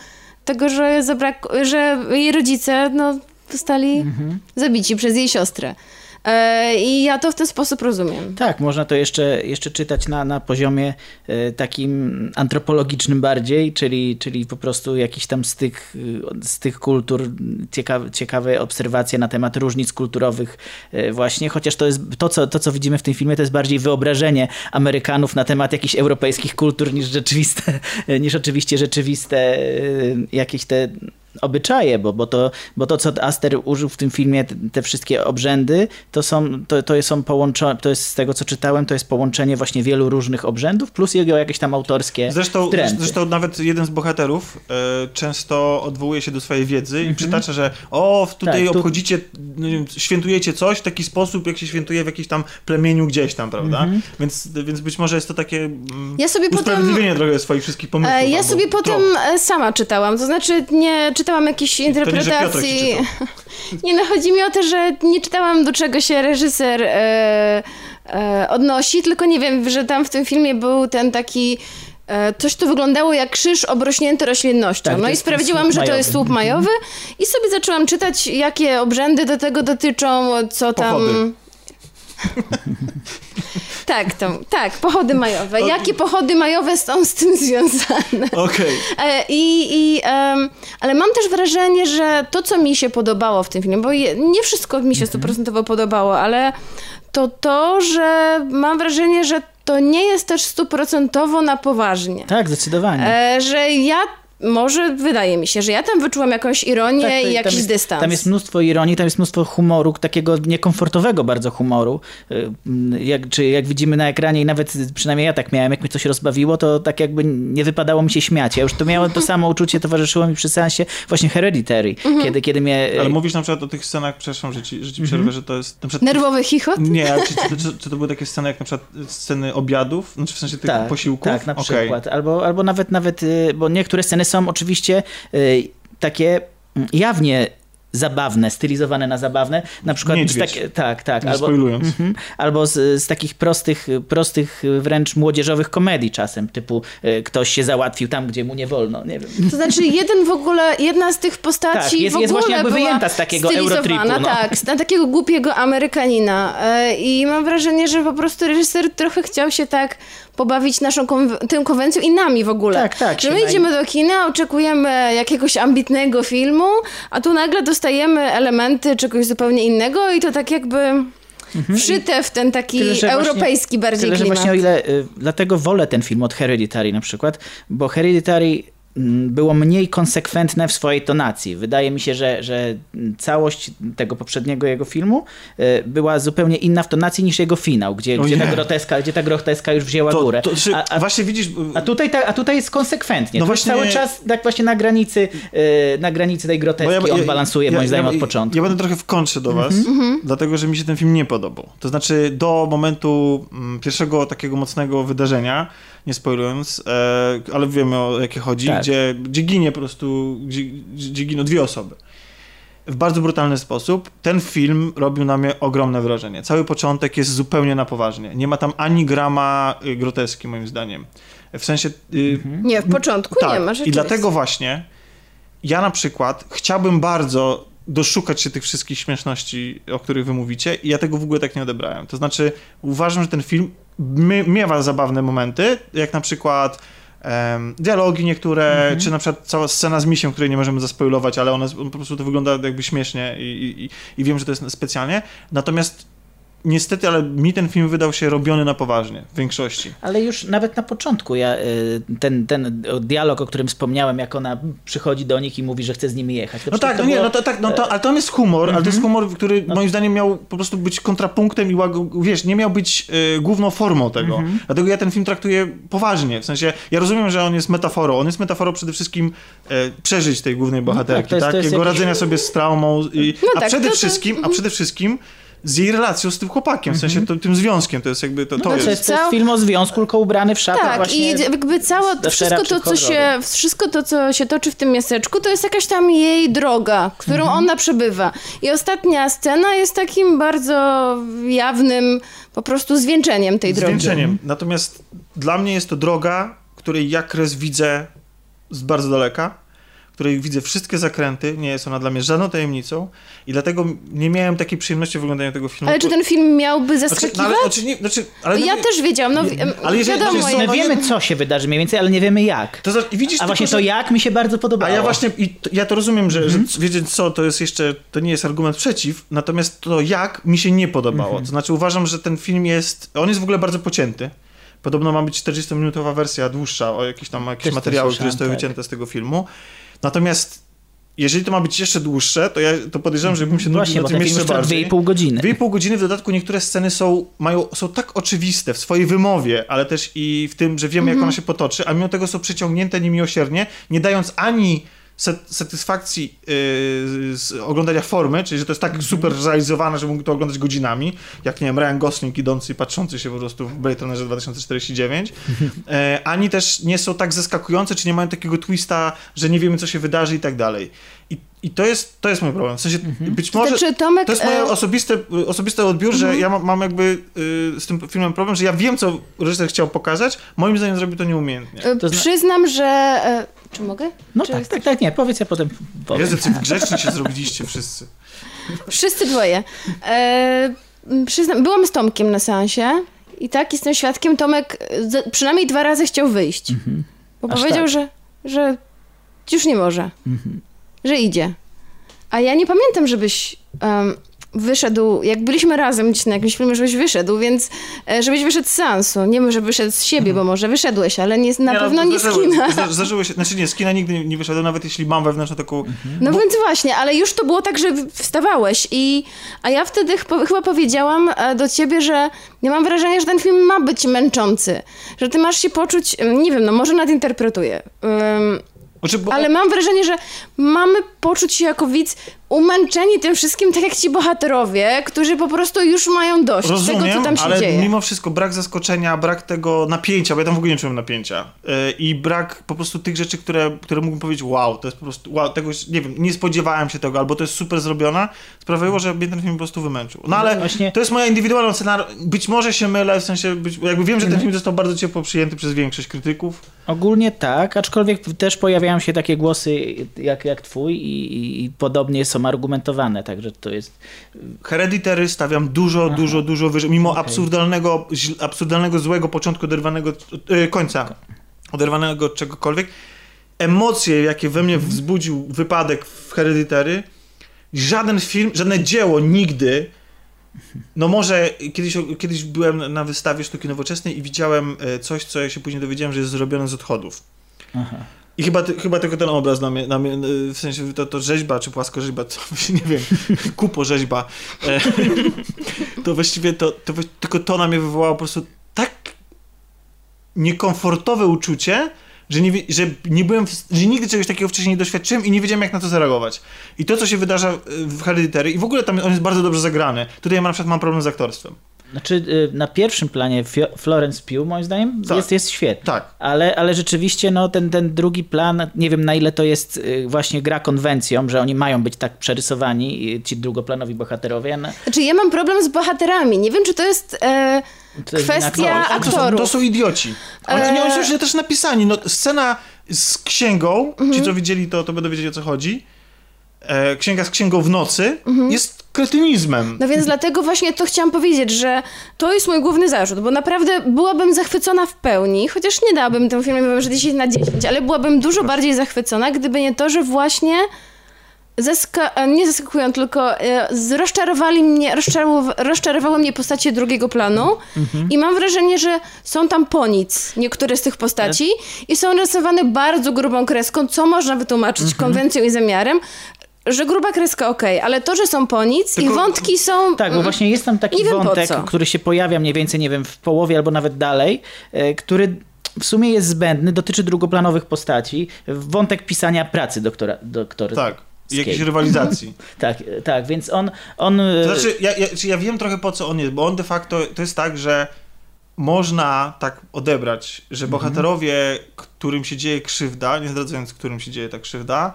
tego, że, zabrak, że jej rodzice no, zostali zabici przez jej siostrę. E, I ja to w ten sposób rozumiem. Tak, można to jeszcze, jeszcze czytać na, na poziomie e, takim antropologicznym bardziej, czyli, czyli po prostu jakiś tam z tych, e, z tych kultur, ciekawe, ciekawe obserwacje na temat różnic kulturowych e, właśnie, chociaż to jest to co, to, co widzimy w tym filmie, to jest bardziej wyobrażenie Amerykanów na temat jakichś europejskich kultur niż rzeczywiste, niż oczywiście rzeczywiste e, jakieś te obyczaje, bo, bo, to, bo to, co Aster użył w tym filmie, te, te wszystkie obrzędy, to są, to, to są połączone, to jest z tego, co czytałem, to jest połączenie właśnie wielu różnych obrzędów, plus jego jakieś tam autorskie Zresztą, trendy. zresztą nawet jeden z bohaterów e, często odwołuje się do swojej wiedzy Mhm. i przytacza, że o, tutaj Tak, tu- obchodzicie, no nie wiem, świętujecie coś w taki sposób, jak się świętuje w jakimś tam plemieniu gdzieś tam, prawda? Mhm. Więc, więc być może jest to takie mm, Ja sobie potem... usprawiedliwienie trochę swoich wszystkich pomysłów. E, Ja albo sobie potem trop. sama czytałam, to znaczy nie czytałam jakichś nie, interpretacji. czytał. Nie, no chodzi mi o to, że nie czytałam do czego się reżyser e, e, odnosi, tylko nie wiem, że tam w tym filmie był ten taki e, coś, co wyglądało jak krzyż obrośnięty roślinnością. Tak, to no i sprawdziłam, że to jest słup majowy i sobie zaczęłam czytać, jakie obrzędy do tego dotyczą, co tam... Pochody. tak, to, tak, pochody majowe. Jakie pochody majowe są z tym związane? Okej. E, I, i, em, ale mam też wrażenie, że to, co mi się podobało w tym filmie, bo je, nie wszystko mi się stuprocentowo podobało, ale to to, że mam wrażenie, że to nie jest też stuprocentowo na poważnie. Tak, zdecydowanie. E, że ja, może wydaje mi się, że ja tam wyczułam jakąś ironię Tak, to- i tam jakiś jest, dystans. Tam jest mnóstwo ironii, tam jest mnóstwo humoru, takiego niekomfortowego bardzo humoru. Y, Jak, czy jak widzimy na ekranie i nawet przynajmniej ja tak miałem, jak mnie coś rozbawiło, to tak jakby nie wypadało mi się śmiać. Ja już to miałem to samo uczucie, towarzyszyło mi przy seansie właśnie Hereditary, Mhm. kiedy, kiedy mnie... Ale mówisz na przykład o tych scenach, przepraszam, że ci, że ci przerwę, że to jest na przykład... Nerwowy chichot? Nie, ale czy, czy, czy to były takie sceny jak na przykład sceny obiadów, znaczy w sensie tych tak, posiłków? Tak, na przykład. Albo, albo nawet, nawet, y, bo niektóre sceny są oczywiście y, takie mm, jawnie zabawne, stylizowane na zabawne. Na przykład takie, tak, tak. Nie albo, spoilując. Mhm. albo z, z takich prostych, prostych wręcz młodzieżowych komedii czasem, typu y, ktoś się załatwił tam, gdzie mu nie wolno, nie wiem. To znaczy jeden w ogóle, jedna z tych postaci Tak, jest- w ogóle jest właśnie jakby była wyjęta z takiego stylizowana, Eurotripu, no. Tak, z- na takiego głupiego Amerykanina. E, I mam wrażenie, że po prostu reżyser trochę chciał się tak pobawić naszą konw- tą konwencją i nami w ogóle. Tak, tak, Że my naj- idziemy do kina, oczekujemy jakiegoś ambitnego filmu, a tu nagle dostajemy elementy czegoś zupełnie innego i to tak jakby wszyte w ten taki Mhm. Tyle, że właśnie- europejski bardziej Tyle, że klimat. właśnie o ile, y, dlatego wolę ten film od Hereditary na przykład, bo Hereditary było mniej konsekwentne w swojej tonacji. Wydaje mi się, że, że całość tego poprzedniego jego filmu y, była zupełnie inna w tonacji niż jego finał, gdzie, gdzie, ta, groteska, gdzie ta groteska już wzięła To, górę. to, czy, a, a, właśnie widzisz... a, tutaj, ta, a tutaj jest konsekwentnie. No właśnie... cały czas tak właśnie na granicy, y, na granicy tej groteski on balansuje moim zdaniem od początku. Ja będę trochę w kontrze do was, Mhm. dlatego że mi się ten film nie podobał. To znaczy do momentu mm, pierwszego takiego mocnego wydarzenia, nie spoilując, e, ale wiemy o jakie chodzi, Tak. Gdzie, gdzie ginie po prostu, gdzie, gdzie giną dwie osoby. W bardzo brutalny sposób. Ten film robił na mnie ogromne wrażenie. Cały początek jest zupełnie na poważnie. Nie ma tam ani grama y, groteski, moim zdaniem. W sensie... y, Nie, w początku tak, nie ma i dlatego właśnie ja na przykład chciałbym bardzo doszukać się tych wszystkich śmieszności, o których wy mówicie i ja tego w ogóle tak nie odebrałem. To znaczy uważam, że ten film mie- miewa zabawne momenty, jak na przykład em, dialogi niektóre, Mhm. czy na przykład cała scena z misją, której nie możemy zaspoilować, ale ona po prostu to wygląda jakby śmiesznie i, i, i wiem, że to jest specjalnie. Natomiast niestety, ale mi ten film wydał się robiony na poważnie, w większości. Ale już nawet na początku ja, y, ten, ten dialog, o którym wspomniałem, jak ona przychodzi do nich i mówi, że chce z nimi jechać. To No tak, to no nie, było- no to, tak, no to, ale to jest humor, ale to jest humor, który No. moim zdaniem miał po prostu być kontrapunktem i wiesz, nie miał być y, główną formą tego. Dlatego ja ten film traktuję poważnie. W sensie, ja rozumiem, że on jest metaforą. On jest metaforą przede wszystkim e, przeżyć tej głównej bohaterki, tak, to jest- tak? Jego jakiś- radzenia sobie z traumą. I, No a tak, przede to- to- wszystkim, a przede wszystkim z jej relacją z tym chłopakiem, w sensie to, tym związkiem, to jest jakby, to, to No to, jest... jest, to jest Cał- film o związku, tylko ubrany w szatę Tak, właśnie. i jakby całe wszystko to, co się, wszystko to, co się toczy w tym miasteczku, to jest jakaś tam jej droga, którą Mhm. ona przebywa. I ostatnia scena jest takim bardzo jawnym po prostu zwieńczeniem tej drogi. zwieńczeniem. Natomiast dla mnie jest to droga, której ja kres widzę z bardzo daleka, której widzę wszystkie zakręty, nie jest ona dla mnie żadną tajemnicą i dlatego nie miałem takiej przyjemności w oglądaniu tego filmu. Ale czy ten film miałby Znaczy, no, zaskakiwać? ale, znaczy, nie, znaczy, ale ja no, też wiedziałam, no wi- ale jeżeli- wiadomo. jeżeli My no, wiemy, nie- co się wydarzy mniej więcej, ale nie wiemy jak. To znaczy, widzisz A tylko, właśnie że- to jak mi się bardzo A podobało. ja właśnie, i to, ja to rozumiem, że, Mhm. że wiedzieć co, to jest jeszcze, to nie jest argument przeciw, natomiast to jak mi się nie podobało. Mhm. To znaczy uważam, że ten film jest, on jest w ogóle bardzo pocięty. Podobno ma być 40-minutowa wersja dłuższa, o jakieś tam jakieś Też materiały, które zostały tak. wycięte z tego filmu. Natomiast jeżeli to ma być jeszcze dłuższe, to ja to podejrzewam, że bym się nudził Właśnie, na bo tym jeszcze bardziej. 2,5 godziny. Dwie i pół godziny, w dodatku niektóre sceny są, mają, są tak oczywiste w swojej wymowie, ale też i w tym, że wiemy, jak ona się potoczy, a mimo tego są przeciągnięte niemiłosiernie, nie dając ani satysfakcji yy, z oglądania formy, czyli że to jest tak super zrealizowane, że mógł to oglądać godzinami, jak nie wiem, Ryan Gosling idący i patrzący się po prostu w Blade Runnerze 2049, e, ani też nie są tak zaskakujące, czy nie mają takiego twista, że nie wiemy, co się wydarzy i tak dalej. I, i to, jest, to jest mój problem. W sensie, być może... Znaczy, Tomek, To jest mój e, osobisty, osobisty odbiór, że ja mam, mam jakby y, z tym filmem problem, że ja wiem, co reżyser chciał pokazać. Moim zdaniem zrobił to nieumiejętnie. e, to zna- Przyznam, że... e, Czy mogę? No Czy tak, tak, tak, nie, powiedz, ja potem powiem. Jezu, co grzeczni się zrobiliście wszyscy. Wszyscy dwoje. E, przyznam, byłam z Tomkiem na seansie i tak jestem świadkiem, Tomek z- przynajmniej dwa razy chciał wyjść. Bo Aż powiedział, tak. że, że już nie może, że idzie. A ja nie pamiętam, żebyś em, wyszedł, jak byliśmy razem gdzieś na jakimś filmie, żebyś wyszedł, więc e, żebyś wyszedł z seansu. Nie wiem, że wyszedł z siebie, bo może wyszedłeś, ale nie, na Nie, no, pewno nie z zdarzyło- kina. zda- Zdarzyło się, znaczy nie, z kina nigdy nie wyszedłem, nawet jeśli mam wewnętrzną taką... No więc właśnie, ale już to było tak, że wstawałeś i a ja wtedy ch- chyba powiedziałam e, do ciebie, że ja mam wrażenie, że ten film ma być męczący, że ty masz się poczuć, nie wiem, no może nadinterpretuję, em, Znaczy, bo, ale mam wrażenie, że mamy poczuć się jako widz umęczeni tym wszystkim, tak jak ci bohaterowie, którzy po prostu już mają dość Rozumiem, tego, co tam się ale dzieje. mimo wszystko brak zaskoczenia, brak tego napięcia, bo ja tam w ogóle nie czułem napięcia yy, i brak po prostu tych rzeczy, które, które mógłbym powiedzieć, wow, to jest po prostu, wow, tego, nie wiem, nie spodziewałem się tego, albo to jest super zrobione, sprawiło, że mnie ten film po prostu wymęczył. No ale właśnie- to jest moja indywidualna ocena, być może się mylę, w sensie, być, jakby wiem, że ten film został bardzo ciepło przyjęty przez większość krytyków. Ogólnie tak, aczkolwiek też pojawiają się takie głosy jak, jak twój i, i, i podobnie są argumentowane, także to jest... Hereditary stawiam dużo, dużo, dużo wyżej, mimo absurdalnego, źl- absurdalnego, złego początku oderwanego od e, końca, oderwanego od czegokolwiek. Emocje, jakie we mnie wzbudził wypadek w Hereditary, żaden film, żadne dzieło nigdy, no może kiedyś, kiedyś byłem na wystawie sztuki nowoczesnej i widziałem e, coś, co ja się później dowiedziałem, że jest zrobione z odchodów. Aha. I chyba, chyba tylko ten obraz na mnie, na mnie y, w sensie to, to rzeźba, czy płaskorzeźba, to nie wiem, kupo rzeźba, e, to właściwie to, to tylko to na mnie wywołało po prostu tak niekomfortowe uczucie, że nie, że nie byłem, że nigdy czegoś takiego wcześniej nie doświadczyłem i nie wiedziałem jak na to zareagować. I to, co się wydarza y, w Hereditary i w ogóle tam on jest bardzo dobrze zagrany. Tutaj ja na przykład mam problem z aktorstwem. Znaczy y, na pierwszym planie Florence Pugh moim zdaniem Tak. jest, jest świetny. Tak. Ale, ale rzeczywiście no, ten, ten drugi plan, nie wiem na ile to jest y, właśnie gra konwencją, że oni mają być tak przerysowani, y, ci drugoplanowi bohaterowie. No, Znaczy ja mam problem z bohaterami, nie wiem, czy to jest... E, to Kwestia No, to, są, aktorów. to są idioci. Oni, Eee. oni są też napisani. No, scena z księgą, Mhm. ci co widzieli to, to będą wiedzieli o co chodzi. E, księga z księgą w nocy Mhm. jest kretynizmem. No więc dlatego właśnie to chciałam powiedzieć, że to jest mój główny zarzut, bo naprawdę byłabym zachwycona w pełni, chociaż nie dałabym temu filmowi może 10 na 10, ale byłabym dużo bardziej zachwycona, gdyby nie to, że właśnie zaska- e, nie zaskakują, tylko e, rozczarowali mnie, rozczarow- rozczarowały mnie postacie drugiego planu i mam wrażenie, że są tam po nic niektóre z tych postaci i są rysowane bardzo grubą kreską, co można wytłumaczyć konwencją i zamiarem, że gruba kreska okej, ale to, że są po nic Tylko- i wątki są... Tak, bo właśnie jest tam taki wątek, który się pojawia mniej więcej, nie wiem, w połowie albo nawet dalej, e, który w sumie jest zbędny, dotyczy drugoplanowych postaci. Wątek pisania pracy doktora. doktora Tak. I jakiejś rywalizacji. tak, e, tak, więc on... on e, To znaczy, ja, ja, czy ja wiem trochę po co on jest, bo on de facto to jest tak, że można tak odebrać, że bohaterowie, którym się dzieje krzywda, nie zdradzając, którym się dzieje ta krzywda,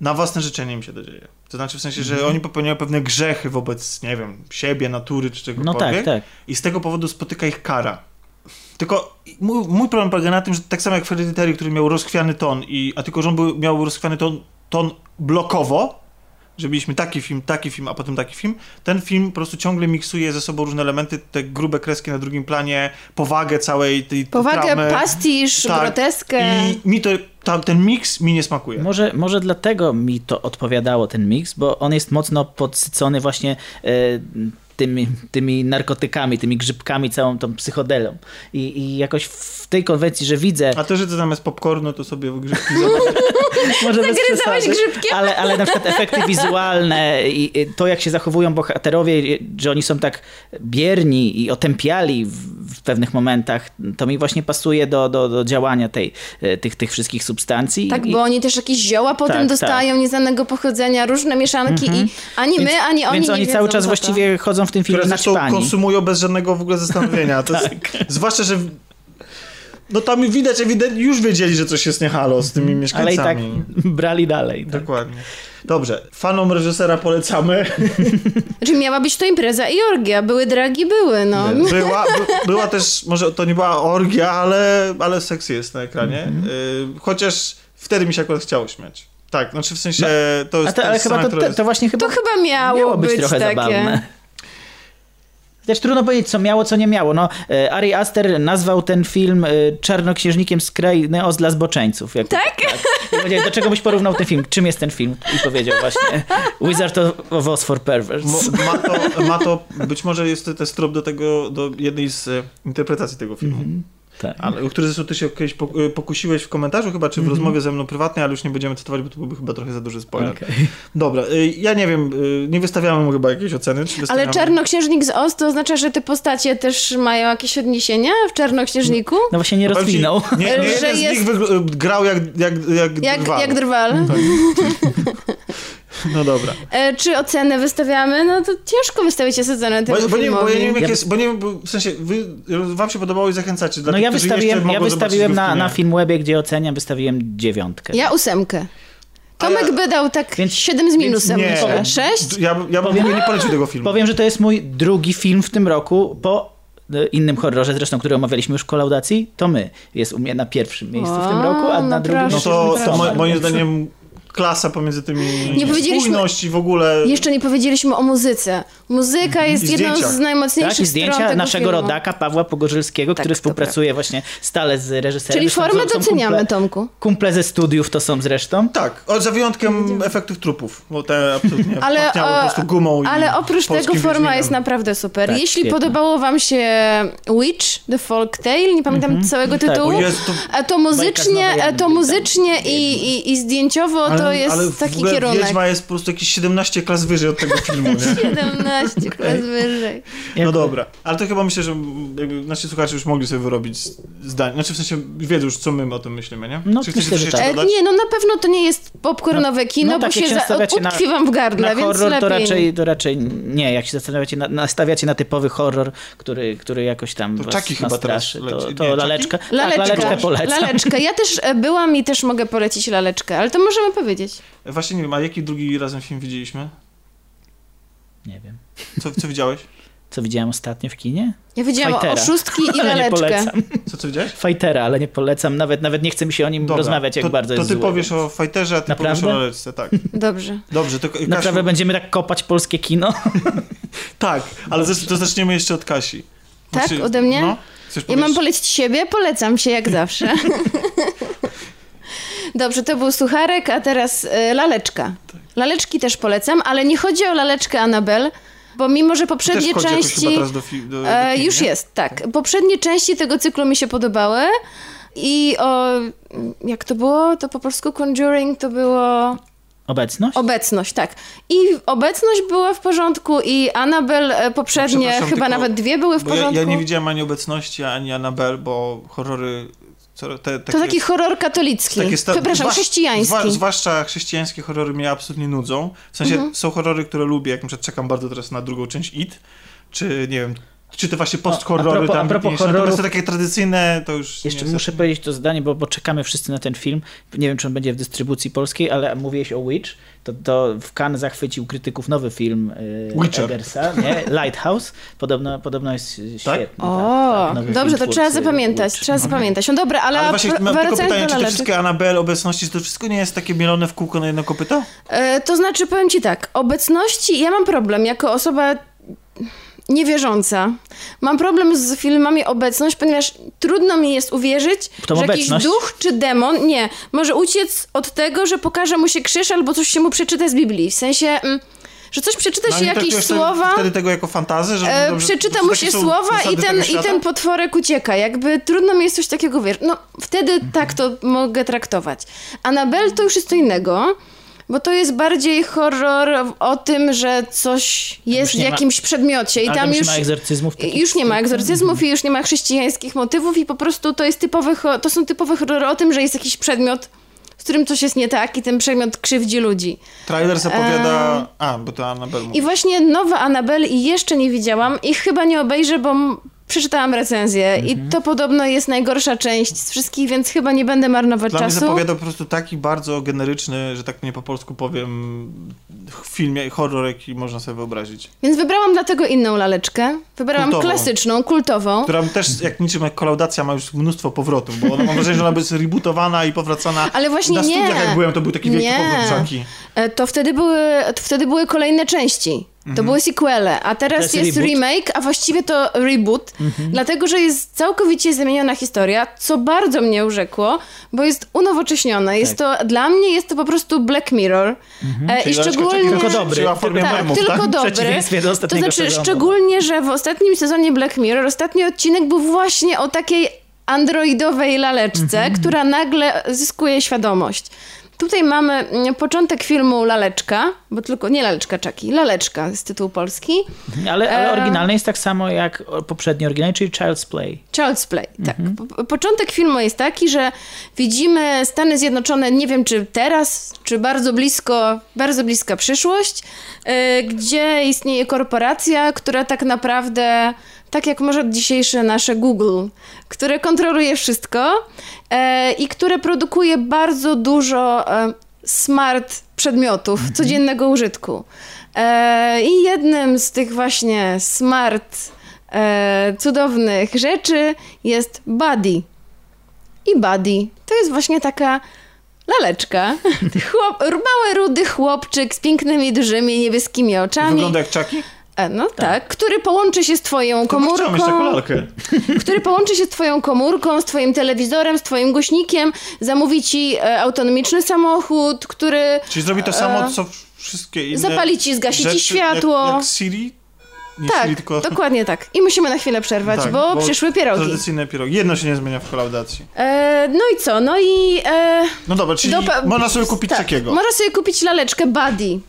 na własne życzenie im się to dzieje. To znaczy w sensie, że oni popełniają pewne grzechy wobec, nie wiem, siebie, natury czy no czegokolwiek. tak, tak. I z tego powodu spotyka ich kara. Tylko mój, mój problem polega na tym, że tak samo jak w Hereditary, który miał rozchwiany ton, i, a tylko że on był, miał rozchwiany ton, ton blokowo, że mieliśmy taki film, taki film, a potem taki film, ten film po prostu ciągle miksuje ze sobą różne elementy, te grube kreski na drugim planie, powagę całej tej Powagę, traumy. pastisz, Tak. groteskę. I mi to, tam, ten miks mi nie smakuje. Może, może dlatego mi to odpowiadało, ten miks, bo on jest mocno podsycony właśnie e, tymi, tymi narkotykami, tymi grzybkami, całą tą psychodelą. I, I jakoś w tej konwencji, że widzę... A to, że to zamiast popcornu, to sobie grzybki Może bez Zagryzałeś przesady, grzybkiem? Ale, ale na przykład efekty wizualne i i to, jak się zachowują bohaterowie, że oni są tak bierni i otępiali w, w pewnych momentach, to mi właśnie pasuje do, do, do działania tej, e, tych, tych wszystkich substancji. Tak, I- bo oni też jakieś zioła potem Tak, dostają nieznanego pochodzenia, różne mieszanki i ani my, ani oni Więc nie oni wiedzą, cały czas właściwie chodzą w tym filmie które na konsumują bez żadnego w ogóle zastanowienia. To jest, zwłaszcza, że no tam widać, ewidentnie już wiedzieli, że coś jest nie halo z tymi Ale i mieszkańcami. tak brali dalej. Tak. Dokładnie. Dobrze. Fanom reżysera polecamy. Znaczy miała być to impreza i orgia, były dragi, były, no. Była, by, była też, może to nie była orgia, ale, ale seks jest na ekranie. Mhm. Y, chociaż wtedy mi się akurat chciało śmiać. Tak, znaczy w sensie to A jest to, ale jest chyba scena, to, to, to właśnie chyba To chyba miało, miało być, być trochę takie. zabawne. Też trudno powiedzieć, co miało, co nie miało. No, e, Ari Aster nazwał ten film e, czarnoksiężnikiem z krainy Oz dla zboczeńców. Jak, Tak? I powiedział, do czego byś porównał ten film? Czym jest ten film? I powiedział właśnie Wizard of Oz for Perverts. Mo, ma, to, ma to, być może jest to też trop do tego, do jednej z e, interpretacji tego filmu. Tak. Ale, o który zresztą ty się kiedyś e, pokusiłeś w komentarzu chyba, czy w rozmowie ze mną prywatnej, ale już nie będziemy cytować, bo to byłby chyba trochę za duży spoiler. Okej. Dobra, e, ja nie wiem, e, nie wystawiamy mu chyba jakiejś oceny. Czy Ale? Czarnoksiężnik z Oz to oznacza, że te postacie też mają jakieś odniesienia w Czarnoksiężniku? No właśnie nie ci, rozwinął. Nie, nie Że jeden z jest- nich grał jak, jak, jak, Jak, drwal. jak drwal. No dobra. E, czy ocenę wystawiamy? No to ciężko wystawić ocenę temu Bo, bo, nie, bo ja nie wiem, jak Ja- jest, bo nie wiem, bo w sensie, wy, wam się podobało i zachęcacie. Dla No tych, ja wystawiłem, ja wystawiłem na, na Filmwebie, gdzie oceniam, wystawiłem dziewiątkę. Ja ósemkę. Tomek ja- by dał tak Więc- 7 z minusem, nie. myślę. 6? Ja, ja bym Powiem- nie polecił tego filmu. Powiem, że to jest mój drugi film w tym roku po e, innym horrorze, zresztą, który omawialiśmy już w kolaudacji, to my. Jest u mnie na pierwszym miejscu w tym O, roku, a na no drugim proszę. No to, to mo, moim zdaniem klasa pomiędzy tymi Nie spójność i w ogóle... Jeszcze nie powiedzieliśmy o muzyce. Muzyka jest I jedną zdjęciach. z najmocniejszych Tak, i stron zdjęcia tego naszego filmu. rodaka Pawła Pogorzelskiego, Tak, który współpracuje właśnie stale z reżyserem. Czyli formę doceniamy, kumple, Tomku. kumple ze studiów to są zresztą. Tak, o, za wyjątkiem efektów trupów, bo te absolutnie Ale, pachniały po e, prostu gumą i ale oprócz tego forma Wiedźminem. jest naprawdę super. Tak, Jeśli świetna. podobało wam się Witch, The Folk Tale, nie pamiętam całego tak. tytułu, O to- a to muzycznie, a to muzycznie i, i, i zdjęciowo to ale, jest ale w taki ogóle kierunek. Wiedźma jest po prostu jakieś 17 klas wyżej od tego filmu, nie? 17 klas wyżej. No dobra, ale to chyba myślę, że jakby nasi słuchacze już mogli sobie wyrobić zdanie. Znaczy w sensie wiedzą już, co my o tym myślimy, nie? No, Czy myślę, coś że jeszcze tak. E, nie, no na pewno to nie jest popcornowe kino, no bo tak, się za, utkwi wam w gardle, więc horror lepiej. to raczej, to raczej nie. Jak się zastanawiacie, na, nastawiacie na typowy horror, który, który jakoś tam To was Chucky chyba nastraszy, teraz leci. to, Nie, to Chucky? laleczkę. Laleczkę. Tak, laleczkę polecam. Laleczkę. Ja też e, byłam i też mogę polecić laleczkę, ale to możemy powiedzieć. Właśnie nie wiem, a jaki drugi razem film widzieliśmy? Nie wiem. Co, co widziałeś? Co widziałem ostatnio w kinie? Ja widziałam Fightera. oszustki i Ale nie laleczkę. polecam. Co, co widziałeś? Fightera, ale nie polecam. Nawet, nawet nie chce mi się o nim Dobra, rozmawiać, jak to, bardzo To jest ty zły, powiesz więc- o Fighterze, a ty Naprawdę? powiesz o laleczce, tak. Dobrze. Dobrze, to Kasiu, Naprawdę będziemy tak kopać polskie kino? Tak, ale zacz- to zaczniemy jeszcze od Kasi. Tak? Znaczy, Ode mnie? No, Ja mam powiedzieć? polecić siebie? Polecam się jak zawsze. Dobrze, to był sucharek, a teraz e, laleczka. Tak. Laleczki też polecam, ale nie chodzi o laleczkę Annabel, bo mimo, że poprzednie Też chodzi jakoś części... chyba teraz do, fi- do, do E, już nie? jest, tak. Poprzednie części tego cyklu mi się podobały i o... Jak to było? To po polsku Conjuring to było... Obecność? Obecność, tak. I obecność była w porządku i Annabel e, poprzednie, Przepraszam, chyba tylko- nawet dwie były w Bo ja, porządku. ja nie widziałem ani obecności, ani Annabel, bo horrory... Co, te, takie, To taki horror katolicki. takie sta- Przepraszam, zważ- chrześcijański. Zwa, zwłaszcza chrześcijańskie horrory mnie absolutnie nudzą. W sensie Mhm. są horrory, które lubię, jak na przykład czekam bardzo teraz na drugą część IT, czy nie wiem, czy te właśnie post-horrory a propos- tam a propos horrorów- takie tradycyjne to już Jeszcze nie muszę powiedzieć to zdanie, bo, bo czekamy wszyscy na ten film. Nie wiem, czy on będzie w dystrybucji polskiej, ale mówiłeś o Witch. To, to w Cannes zachwycił krytyków nowy film y, Witcher. Eggersa, nie? Lighthouse. Podobno, podobno jest Tak? świetny. O, tak, tak, nowy dobrze, to trzeba zapamiętać, Witch. trzeba zapamiętać. No dobra, ale, Ale właśnie mam tylko pytanie, czy te wszystkie Annabel obecności, czy to wszystko nie jest takie mielone w kółko na jedno kopyto? E, to znaczy, powiem ci tak, obecności, ja mam problem jako osoba niewierząca. Mam problem z filmami obecność, ponieważ trudno mi jest uwierzyć, że jakiś obecność? duch czy demon, nie, może uciec od tego, że pokaże mu się krzyż albo coś się mu przeczyta z Biblii. W sensie, mm, że coś przeczyta się nie jakieś słowa... Wtedy, wtedy tego jako fantazy, że E, dobrze- przeczyta że mu się słowa i ten, i ten potworek ucieka. Jakby trudno mi jest coś takiego wierzyć. No, wtedy Mhm. tak to mogę traktować. Annabelle to już jest co innego, bo to jest bardziej horror o tym, że coś jest w nie ma- jakimś przedmiocie i tam już już... nie ma egzorcyzmów. Już nie ma egzorcyzmów i już nie ma chrześcijańskich motywów i po prostu to jest typowy, to są typowe horrory o tym, że jest jakiś przedmiot, z którym coś jest nie tak i ten przedmiot krzywdzi ludzi. Trailer zapowiada... A, bo to Annabel mówi. I właśnie nowa Annabelle i jeszcze nie widziałam i chyba nie obejrzę, bo przeczytałam recenzję i to podobno jest najgorsza część z wszystkich, więc chyba nie będę marnować Dla mnie czasu. zapowiada po prostu taki bardzo generyczny, że tak nie po polsku powiem, film, horror, jaki można sobie wyobrazić. Więc wybrałam dlatego inną laleczkę. Wybrałam Kultową. klasyczną, kultową. Która też, jak niczym jak kolaudacja, ma już mnóstwo powrotów, bo ona, mam wrażenie, że ona jest rebootowana i powracana. Ale właśnie Na nie. studiach jak byłem, to był taki wielki Nie. powrót. E, To wtedy były, to wtedy były kolejne części. To były sequele, a teraz jest jest, remake, a właściwie to reboot, dlatego że jest całkowicie zmieniona historia, co bardzo mnie urzekło, bo jest unowocześnione. Jest to, dla mnie jest to po prostu Black Mirror. E, I szczególnie... Tylko dobry. Formie Tak, memów, tylko tak? dobry. przeciwieństwie do To znaczy, sezonu. szczególnie, że w ostatnim sezonie Black Mirror ostatni odcinek był właśnie o takiej androidowej laleczce, Mhm. która nagle zyskuje świadomość. Tutaj mamy mm, początek filmu Laleczka, bo tylko nie Laleczka Czaki, Laleczka jest tytuł polski. Ale, ale E, oryginalny jest tak samo jak poprzedni oryginalny, czyli Child's Play. Child's Play, tak. Mhm. Po- Początek filmu jest taki, że widzimy Stany Zjednoczone, nie wiem czy teraz, czy bardzo blisko, bardzo bliska przyszłość, y, gdzie istnieje korporacja, która tak naprawdę, tak jak może dzisiejsze nasze Google, które kontroluje wszystko e, i które produkuje bardzo dużo e, smart przedmiotów codziennego użytku. E, I jednym z tych właśnie smart e, cudownych rzeczy jest Buddy. I Buddy to jest właśnie taka laleczka. Chłop, mały, rudy chłopczyk z pięknymi, dużymi, niebieskimi oczami. Wygląda jak Chucky? E, no tak. który połączy się z twoją komórką, który połączy się z twoją komórką, z twoim telewizorem, z twoim głośnikiem, zamówi ci e, autonomiczny samochód, który Czyli zrobi to samo, co wszystkie inne zapali ci, zgasi ci rzeczy, światło. Jak, jak Siri? Nie tak, Siri, tylko... dokładnie tak. I musimy na chwilę przerwać, Tak, bo, przyszły pierogi. Tradycyjne pierogi. Jedno się nie zmienia w kolaudacji. E, no i co? No i... E, No dobra, czyli dopa- można sobie kupić tak, takiego. Można sobie kupić laleczkę Buddy.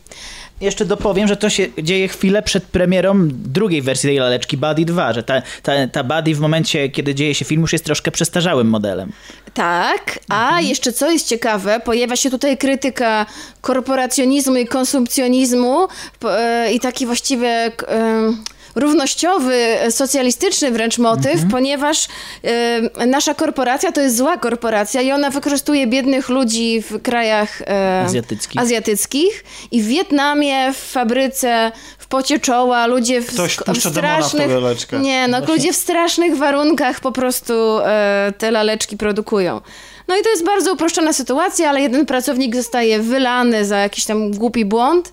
Jeszcze dopowiem, że to się dzieje chwilę przed premierą drugiej wersji tej laleczki Buddy 2, że ta, ta, ta Buddy w momencie, kiedy dzieje się film, już jest troszkę przestarzałym modelem. Tak, a Mhm. jeszcze co jest ciekawe, pojawia się tutaj krytyka korporacjonizmu i konsumpcjonizmu e, i taki właściwie em, równościowy, e, socjalistyczny wręcz motyw, Mhm. ponieważ e, nasza korporacja to jest zła korporacja i ona wykorzystuje biednych ludzi w krajach e, Azjatyckich. azjatyckich i w Wietnamie, w fabryce, w pocie czoła, ludzie w, Ktoś w w strasznych... laleczkę. Nie, no ludzie w strasznych warunkach po prostu e, te laleczki produkują. No i to jest bardzo uproszczona sytuacja, ale jeden pracownik zostaje wylany za jakiś tam głupi błąd.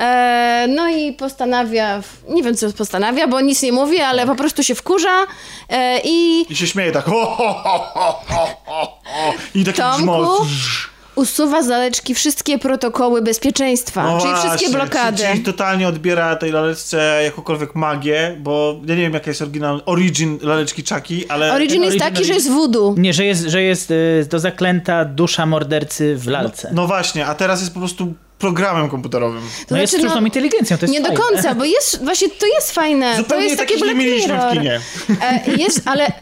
E, no i postanawia, nie wiem co postanawia, bo nic nie mówi, ale po prostu się wkurza e, i I się śmieje tak. Ho, ho, ho, ho, ho, ho, ho. I taki Tomku, usuwa z laleczki wszystkie protokoły bezpieczeństwa, No czyli właśnie, wszystkie blokady. Czyli, czyli totalnie odbiera tej laleczce jakąkolwiek magię, bo ja nie wiem jaka jest oryginał, origin laleczki Chucky, ale... Origin jest taki, że jest voodoo. Nie, że jest, że jest y, to zaklęta dusza mordercy w lalce. No właśnie, a teraz jest po prostu programem komputerowym. To no jest znaczy, sztuczną inteligencją, to jest Nie do fajne. końca, bo jest, właśnie to jest fajne. to Zupełnie jest takie nie Black mieliśmy w kinie. E, jest, ale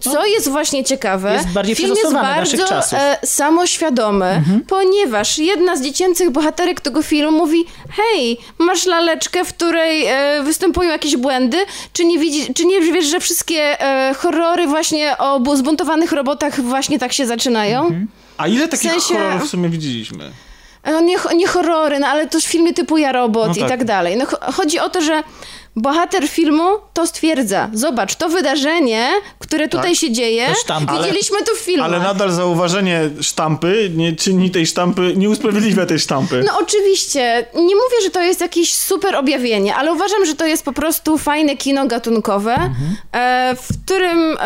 co jest właśnie ciekawe, Jest bardziej film jest do bardzo. Mhm. e, samoświadomy, ponieważ jedna z dziecięcych bohaterek tego filmu mówi hej, masz laleczkę, w której e, występują jakieś błędy, czy nie, widzi, czy nie wiesz, że wszystkie e, horrory właśnie o bu- zbuntowanych robotach właśnie tak się zaczynają? Mhm. A ile takich sensie- horrorów w sumie widzieliśmy? No nie, nie horrory, no ale to filmy typu Ja Robot No i tak. tak dalej. No, cho- chodzi o to, że bohater filmu to stwierdza. Zobacz, to wydarzenie, które tutaj Tak. się dzieje, To sztamp. Ale- widzieliśmy to w filmach. Ale nadal zauważenie sztampy nie czyni tej sztampy, nie usprawiedliwia tej sztampy. No oczywiście, nie mówię, że to jest jakieś super objawienie, ale uważam, że to jest po prostu fajne kino gatunkowe, Mhm. e, w którym...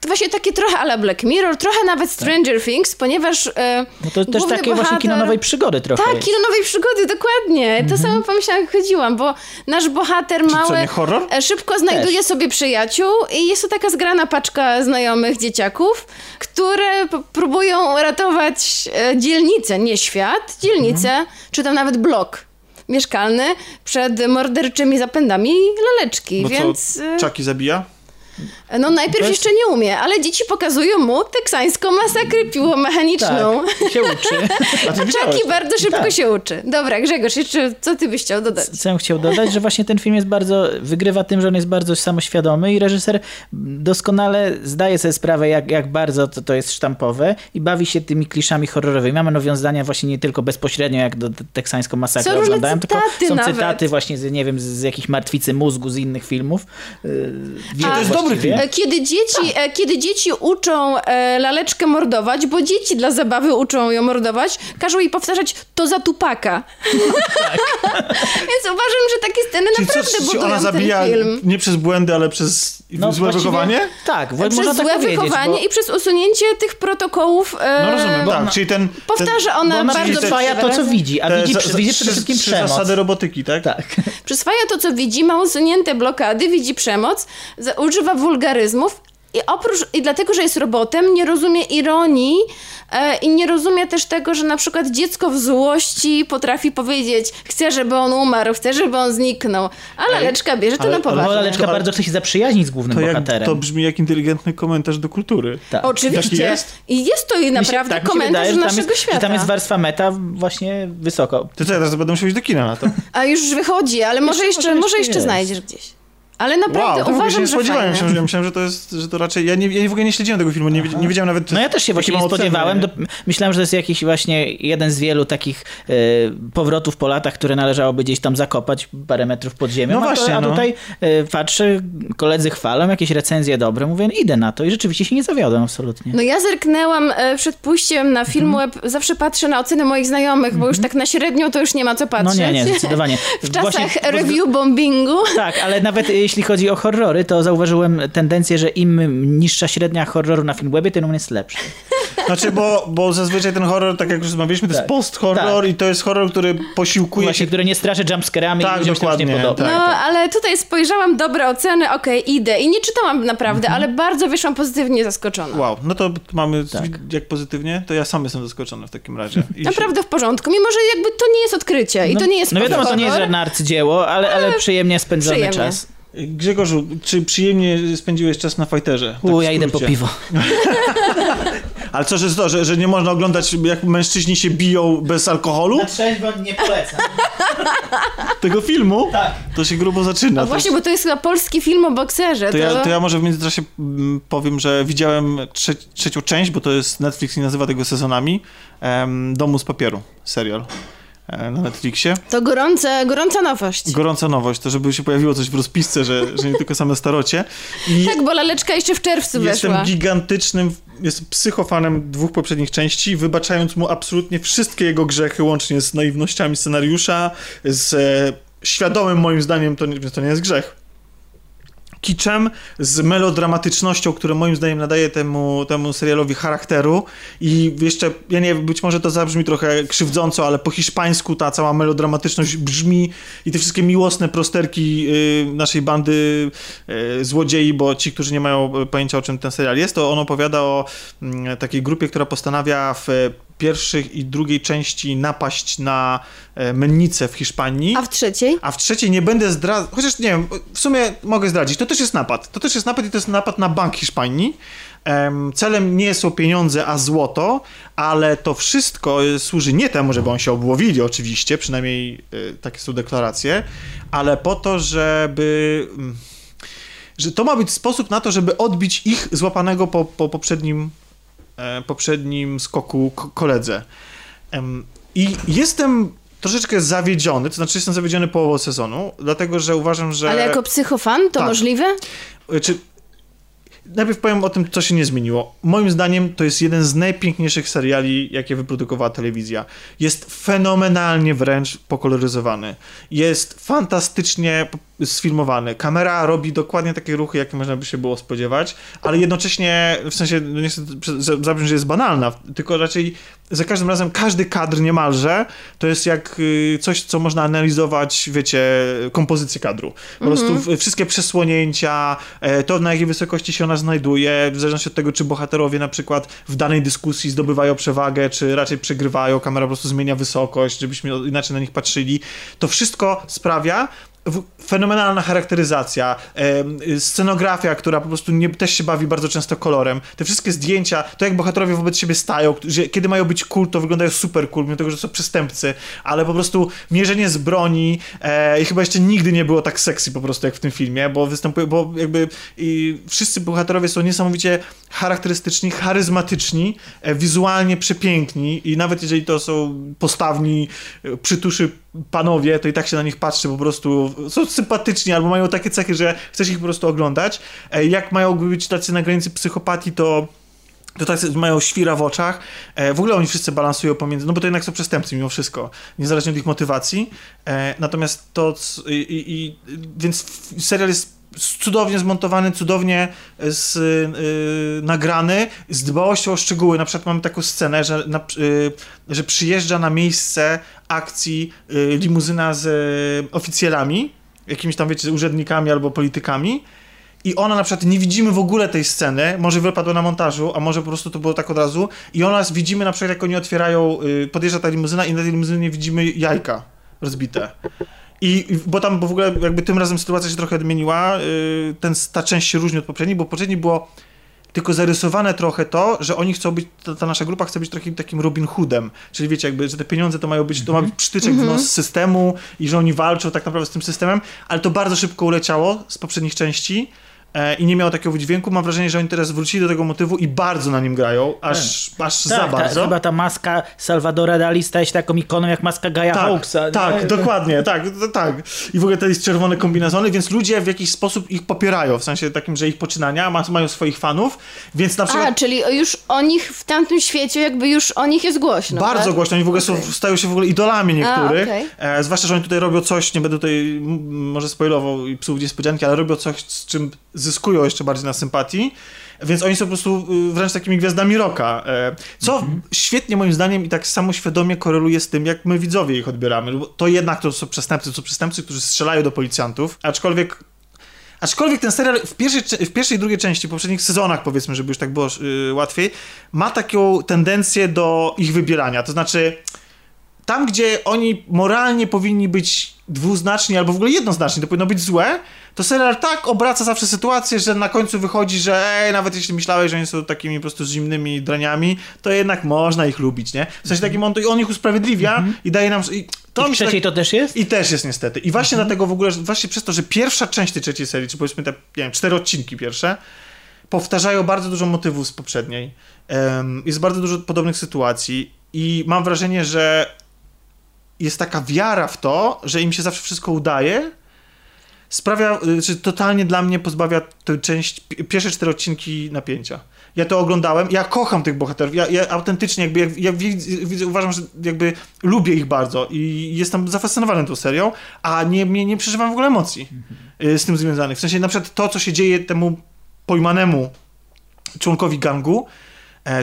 To właśnie takie trochę ala Black Mirror, trochę nawet Stranger Things, ponieważ e, No to też takie właśnie kino bohater- nowej przygody trochę Tak, jest. kino nowej przygody, dokładnie. To samo pomyślałam, jak chodziłam, bo nasz bohater Mhm. Czy co, mały nie horror? e, szybko znajduje sobie przyjaciół i jest to taka zgrana paczka znajomych dzieciaków, które próbują ratować e, dzielnicę, nie świat, dzielnicę, Mhm. czy tam nawet blok mieszkalny przed morderczymi zapędami laleczki, Bo więc... co, Chucky zabija? No najpierw jest- jeszcze nie umie, ale dzieci pokazują mu teksańską masakrę piłomechaniczną. Tak, się uczy. Czaki bardzo szybko Tak. się uczy. Dobra, Grzegorz, jeszcze co ty byś chciał dodać? Co bym chciał dodać, że właśnie ten film jest bardzo, wygrywa tym, że on jest bardzo samoświadomy i reżyser doskonale zdaje sobie sprawę, jak, jak bardzo to, to jest sztampowe i bawi się tymi kliszami horrorowymi. Mamy nawiązania właśnie nie tylko bezpośrednio jak do teksańską masakrę Są oglądałem, tylko są nawet. cytaty właśnie z, nie wiem, z, z jakichś martwicy mózgu z innych filmów. Yy, to jest dobry film. E, kiedy dzieci, e, kiedy dzieci uczą e, laleczkę mordować, bo dzieci dla zabawy uczą ją mordować, każą jej powtarzać to za tupaka. Więc uważam, że takie sceny Czyli naprawdę co, czy budują ona ten zabija film. nie przez błędy, ale przez No, złe wychowanie? Tak, Przez można złe tak wychowanie bo- i przez usunięcie tych protokołów. E, No rozumiem, bo tak. ona- Czyli ten... Powtarza ona ona bardzo przyswaja to, co widzi, a ten, widzi, te przy- za- widzi przede wszystkim trzy przemoc. zasady robotyki, tak? Tak. Przyswaja to, co widzi, ma usunięte blokady, widzi przemoc, za- używa wulgaryzmów i oprócz, i dlatego, że jest robotem, nie rozumie ironii e, i nie rozumie też tego, że na przykład dziecko w złości potrafi powiedzieć chcę, żeby on umarł, chcę, żeby on zniknął, a laleczka bierze to ale- na ale poważnie. Laleczka To- bardzo chce się zaprzyjaźnić z głównym To, jak, bohaterem. to brzmi jak inteligentny komentarz do kultury. tak. Oczywiście. jest? I jest to i się- naprawdę tak, się komentarz wydaje, naszego jest, świata. Tam jest warstwa meta właśnie wysoko. To co, ja teraz będę musiał iść do kina na to. A już wychodzi, ale może Jeszcze- jeszcze, może może jeszcze jeszcze jest. znajdziesz gdzieś. Ale naprawdę Wow, się uważam, nie że spodziewałem. Myślałem, że, ja myślałem, że to jest, że to raczej... Ja, nie, ja w ogóle nie śledziłem tego filmu, nie, nie wiedziałem nawet... No ja też się właśnie nie spodziewałem. Do, myślałem, że to jest jakiś właśnie jeden z wielu takich e, powrotów po latach, które należałoby gdzieś tam zakopać parę metrów pod ziemią. No a, właśnie, to, a no. tutaj e, patrzę, koledzy chwalą, jakieś recenzje dobre, mówię, no idę na to i rzeczywiście się nie zawiodłem absolutnie. No ja zerknęłam e, przed pójściem na film Mhm. web, zawsze patrzę na oceny moich znajomych, bo już tak na średnią to już nie ma co No patrzeć. nie, nie, zdecydowanie. W czasach Właśnie- review bombingu. Tak, ale nawet jeśli chodzi o horrory, to zauważyłem tendencję, że im niższa średnia horroru na Filmwebie, tym on jest lepszy. Znaczy, bo, bo zazwyczaj ten horror, tak jak już rozmawialiśmy, to Tak. jest post-horror Tak. i to jest horror, który posiłkuje Właśnie, się... który nie straszy jumpscarami Tak, i ludziom się już nie dokładnie, podoba. tak. No, ale tutaj spojrzałam, dobre oceny, okej, idę. I nie czytałam naprawdę, Mhm. ale bardzo wyszłam pozytywnie zaskoczona. Wow, no to mamy, Tak. jak pozytywnie, to ja sam jestem zaskoczony w takim razie. I się- Naprawdę w porządku, mimo że jakby to nie jest odkrycie i to nie jest No wiadomo, to nie jest żadne arcydzieło, ale, ale przyjemnie spędzony przyjemnie. czas. Grzegorzu, czy przyjemnie spędziłeś czas na fajterze? Tak U, ja idę po piwo. Ale co, że to, że, że nie można oglądać, jak mężczyźni się biją bez alkoholu? trzeźwo nie polecam. Tego filmu? Tak. To się grubo zaczyna. No To właśnie, jest- bo to jest chyba polski film o bokserze. To ja, to ja może w międzyczasie mm, powiem, że widziałem trze trzecią część, bo to jest Netflix i nazywa tego sezonami, em, Domu z papieru, serial na Netflixie. To gorące, gorąca nowość. Gorąca nowość, to żeby się pojawiło coś w rozpisce, że, że nie tylko same starocie. I Tak, bo laleczka jeszcze w czerwcu jestem weszła. gigantycznym, jestem psychofanem dwóch poprzednich części, wybaczając mu absolutnie wszystkie jego grzechy, łącznie z naiwnościami scenariusza, z e, świadomym moim zdaniem, to to nie jest grzech, kiczem, z melodramatycznością, które moim zdaniem nadaje temu, temu serialowi charakteru. I jeszcze, ja nie wiem, być może to zabrzmi trochę krzywdząco, ale po hiszpańsku ta cała melodramatyczność brzmi i te wszystkie miłosne prosterki y, naszej bandy y, złodziei, bo ci, którzy nie mają pojęcia o czym ten serial jest, to on opowiada o mm, takiej grupie, która postanawia w pierwszych i drugiej części napaść na e, mennicę w Hiszpanii. A w trzeciej? A w trzeciej nie będę zdradzał, chociaż nie wiem, w sumie mogę zdradzić, to też jest napad. To też jest napad i to jest napad na bank Hiszpanii. Em, celem nie są pieniądze, a złoto, ale to wszystko e, służy nie temu, żeby on się obłowili oczywiście, przynajmniej e, takie są deklaracje, ale po to, żeby... mm, że to ma być sposób na to, żeby odbić ich złapanego po, po poprzednim, poprzednim skoku koledze. I jestem troszeczkę zawiedziony, to znaczy jestem zawiedziony połową sezonu, dlatego że uważam, że... Ale jako psychofan to Tak. możliwe? Czy... Najpierw powiem o tym, co się nie zmieniło. Moim zdaniem to jest jeden z najpiękniejszych seriali, jakie wyprodukowała telewizja. Jest fenomenalnie wręcz pokoloryzowany. Jest fantastycznie sfilmowany. Kamera robi dokładnie takie ruchy, jakie można by się było spodziewać, ale jednocześnie, w sensie, no nie chcę prze- za- zabrzmi, że jest banalna, tylko raczej za każdym razem każdy kadr niemalże to jest jak y, coś, co można analizować, wiecie, kompozycję kadru. Po prostu w- wszystkie przesłonięcia, e, to na jakiej wysokości się ona znajduje, w zależności od tego, czy bohaterowie na przykład w danej dyskusji zdobywają przewagę, czy raczej przegrywają, kamera po prostu zmienia wysokość, żebyśmy inaczej na nich patrzyli. To wszystko sprawia, fenomenalna charakteryzacja, scenografia, która po prostu nie, też się bawi bardzo często kolorem. Te wszystkie zdjęcia, to jak bohaterowie wobec siebie stają, że kiedy mają być cool, to wyglądają super cool, mimo tego, że są przestępcy, ale po prostu mierzenie z broni e, i chyba jeszcze nigdy nie było tak sexy po prostu jak w tym filmie, bo występuje, bo jakby wszyscy bohaterowie są niesamowicie charakterystyczni, charyzmatyczni, e, wizualnie przepiękni i nawet jeżeli to są postawni, e, przytuszy panowie, to i tak się na nich patrzy, po prostu są sympatyczni albo mają takie cechy, że chcesz ich po prostu oglądać. E, jak mają być tacy na granicy psychopatii, to to tak mają świra w oczach. E, w ogóle oni wszyscy balansują pomiędzy, no bo to jednak są przestępcy mimo wszystko, niezależnie od ich motywacji. E, natomiast to, i, i, więc serial jest cudownie zmontowany, cudownie z, y, nagrany, z dbałością o szczegóły. Na przykład mamy taką scenę, że, na, y, że przyjeżdża na miejsce akcji limuzyna z oficjalami, jakimiś tam, wiecie, urzędnikami albo politykami i ona na przykład nie widzimy w ogóle tej sceny, może wypadła na montażu, a może po prostu to było tak od razu. I ona widzimy na przykład jak oni otwierają, y, podjeżdża ta limuzyna i na tej limuzynie widzimy jajka rozbite. I, bo tam bo w ogóle jakby tym razem sytuacja się trochę odmieniła, y, ten, ta część się różni od poprzedniej, bo poprzedniej było tylko zarysowane trochę to, że oni chcą być, ta, ta, nasza grupa chce być takim, takim Robin Hoodem, czyli wiecie, jakby, że te pieniądze to mają być, to ma być przytyczek w nos systemu i że oni walczą tak naprawdę z tym systemem, ale to bardzo szybko uleciało z poprzednich części i nie miało takiego wydźwięku. Mam wrażenie, że oni teraz wrócili do tego motywu i bardzo na nim grają, aż, tak. aż tak, za bardzo. Ta, chyba ta maska Salvadora Dali staje się taką ikoną jak maska Gaia tak, Hawksa. Tak, nie? dokładnie, tak, tak. I w ogóle to jest czerwone kombinezony, więc ludzie w jakiś sposób ich popierają, w sensie takim, że ich poczynania mają swoich fanów, więc na przykład... A, czyli już o nich w tamtym świecie jakby już o nich jest głośno, Bardzo tak? głośno, oni w ogóle okay. są, stają się w ogóle idolami niektórych, A, okay. e, zwłaszcza, że oni tutaj robią coś, nie będę tutaj może spoilował i psuł niespodzianki, ale robią coś, z czym zyskują jeszcze bardziej na sympatii. Więc oni są po prostu y, wręcz takimi gwiazdami rocka. E, co mhm. świetnie moim zdaniem i tak samoświadomie koreluje z tym, jak my widzowie ich odbieramy. Bo to jednak to są przestępcy, to są przestępcy, którzy strzelają do policjantów, aczkolwiek Aczkolwiek ten serial w pierwszej, w pierwszej i drugiej części, w poprzednich sezonach, powiedzmy, żeby już tak było yy, łatwiej, ma taką tendencję do ich wybierania. To znaczy, tam, gdzie oni moralnie powinni być dwuznaczni albo w ogóle jednoznaczni, to powinno być złe, to serial tak obraca zawsze sytuację, że na końcu wychodzi, że ej, nawet jeśli myślałeś, że oni są takimi po prostu zimnymi draniami, to jednak można ich lubić, nie? W sensie takim on, on ich usprawiedliwia mm -hmm. i daje nam... I to I w trzeciej tak... to też jest? I też jest niestety. I właśnie mm -hmm. dlatego w ogóle, właśnie przez to, że pierwsza część tej trzeciej serii, czy powiedzmy te, nie wiem, cztery odcinki pierwsze, powtarzają bardzo dużo motywów z poprzedniej. Um, jest bardzo dużo podobnych sytuacji i mam wrażenie, że jest taka wiara w to, że im się zawsze wszystko udaje, sprawia, y, czy totalnie dla mnie pozbawia tę część, pierwsze cztery odcinki napięcia. Ja to oglądałem, ja kocham tych bohaterów, ja, ja autentycznie jakby, ja, ja widzę, uważam, że jakby lubię ich bardzo i jestem zafascynowany tą serią, a nie, nie, nie przeżywam w ogóle emocji mhm. z tym związanych. W sensie na przykład to, co się dzieje temu pojmanemu członkowi gangu,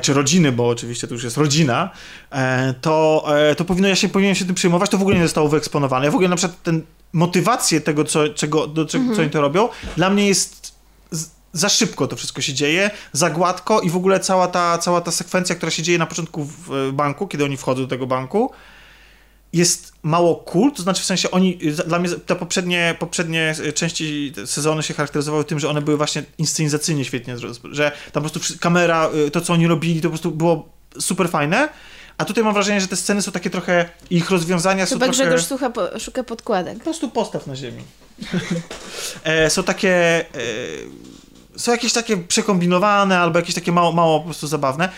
czy rodziny, bo oczywiście to już jest rodzina, e, to, e, to powinno, się, powinienem się tym przejmować, to w ogóle nie zostało wyeksponowane. Ja w ogóle na przykład ten, motywację tego, co, czego, do, czego, mhm. co oni to robią, dla mnie jest za szybko to wszystko się dzieje, za gładko i w ogóle cała ta, cała ta sekwencja, która się dzieje na początku w banku, kiedy oni wchodzą do tego banku, jest mało cool, to znaczy w sensie oni, dla mnie te poprzednie, poprzednie części sezonu się charakteryzowały tym, że one były właśnie inscenizacyjnie świetnie, że tam po prostu kamera, y, to co oni robili, to po prostu było super fajne, a tutaj mam wrażenie, że te sceny są takie trochę, ich rozwiązania Chyba są trochę... Grzegorz po, szuka podkładek. Po prostu postaw na ziemi. e, są takie... E, są jakieś takie przekombinowane, albo jakieś takie mało, mało po prostu zabawne.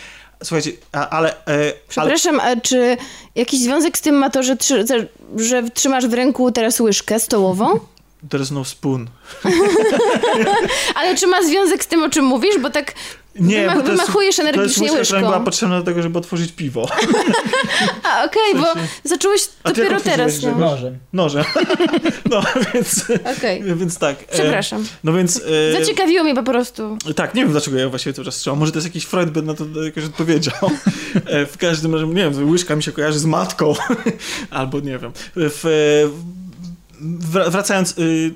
Słuchajcie, a, ale... E, Przepraszam, ale... a czy jakiś związek z tym ma to, że, trzy, że trzymasz w ręku teraz łyżkę stołową? There's no spoon. ale czy ma związek z tym, o czym mówisz? Bo tak nie, Wymach, to wymachujesz energicznie to jest łyżka, która była potrzebna do tego, żeby otworzyć piwo. A, okej, okay, bo zacząłeś dopiero teraz. No. Nożem. Nożem. No, więc, okay. więc tak. E, Przepraszam. No więc... E, Zaciekawiło mnie po prostu. Tak, nie wiem dlaczego ja właściwie cały czas strzelam. Może to jest jakiś Freud by na to jakoś odpowiedział. E, w każdym razie, nie wiem, łyżka mi się kojarzy z matką. Albo nie wiem. W, wracając... Y,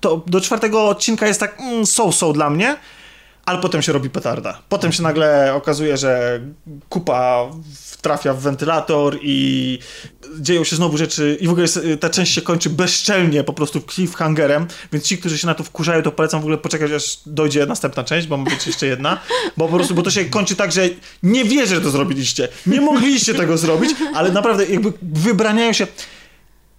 to do czwartego odcinka jest tak mm, so-so dla mnie, ale potem się robi petarda. Potem się nagle okazuje, że kupa trafia w wentylator i dzieją się znowu rzeczy i w ogóle jest, ta część się kończy bezczelnie po prostu cliffhangerem, więc ci, którzy się na to wkurzają, to polecam w ogóle poczekać, aż dojdzie następna część, bo ma być jeszcze jedna, bo po prostu, bo to się kończy tak, że nie wierzę, że to zrobiliście. Nie mogliście tego zrobić, ale naprawdę jakby wybraniają się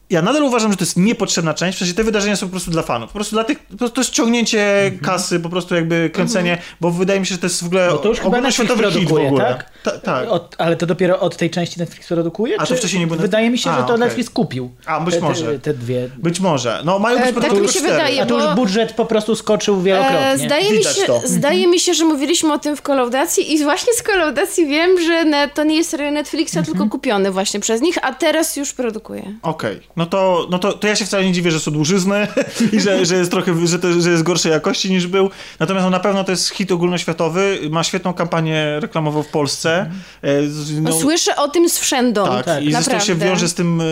ja nadal uważam, że to jest niepotrzebna część, przecież te wydarzenia są po prostu dla fanów. Po prostu dla tych, to jest ciągnięcie mm -hmm. kasy, po prostu jakby kręcenie, mm -hmm. bo wydaje mi się, że to jest w ogóle no to już ogólnoświatowy hit w ogóle. Tak? Ta, tak. Od, ale to dopiero od tej części Netflix produkuje? A to czy- wcześniej nie było- Wydaje mi się, A, że to okej. Netflix kupił. A, być te, te, może. Te dwie. Być może. No mają być E, po tak mi się cztery. wydaje. A tu już budżet po prostu skoczył wielokrotnie. E, zdaje, mi się, to. zdaje mi się, że mówiliśmy o tym w kolaudacji i właśnie z kolaudacji wiem, że to nie jest serial Netflixa, Mhm. tylko kupiony właśnie przez nich, a teraz już produkuje. Okej, no, to, no to, to ja się wcale nie dziwię, że są dłużyzny i że, że jest trochę, że, to, że jest gorszej jakości niż był. Natomiast no, na pewno to jest hit ogólnoświatowy, ma świetną kampanię reklamową w Polsce. E, z- No, no, słyszę o tym z wszędą. tak, tak, i zresztą się wiąże z tym e,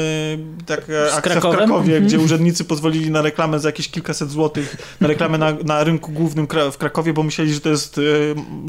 taka akcja w Krakowem? Krakowie, gdzie urzędnicy pozwolili na reklamę za jakieś kilkaset złotych, na reklamę na, na rynku głównym w Krakowie, bo myśleli, że to jest e,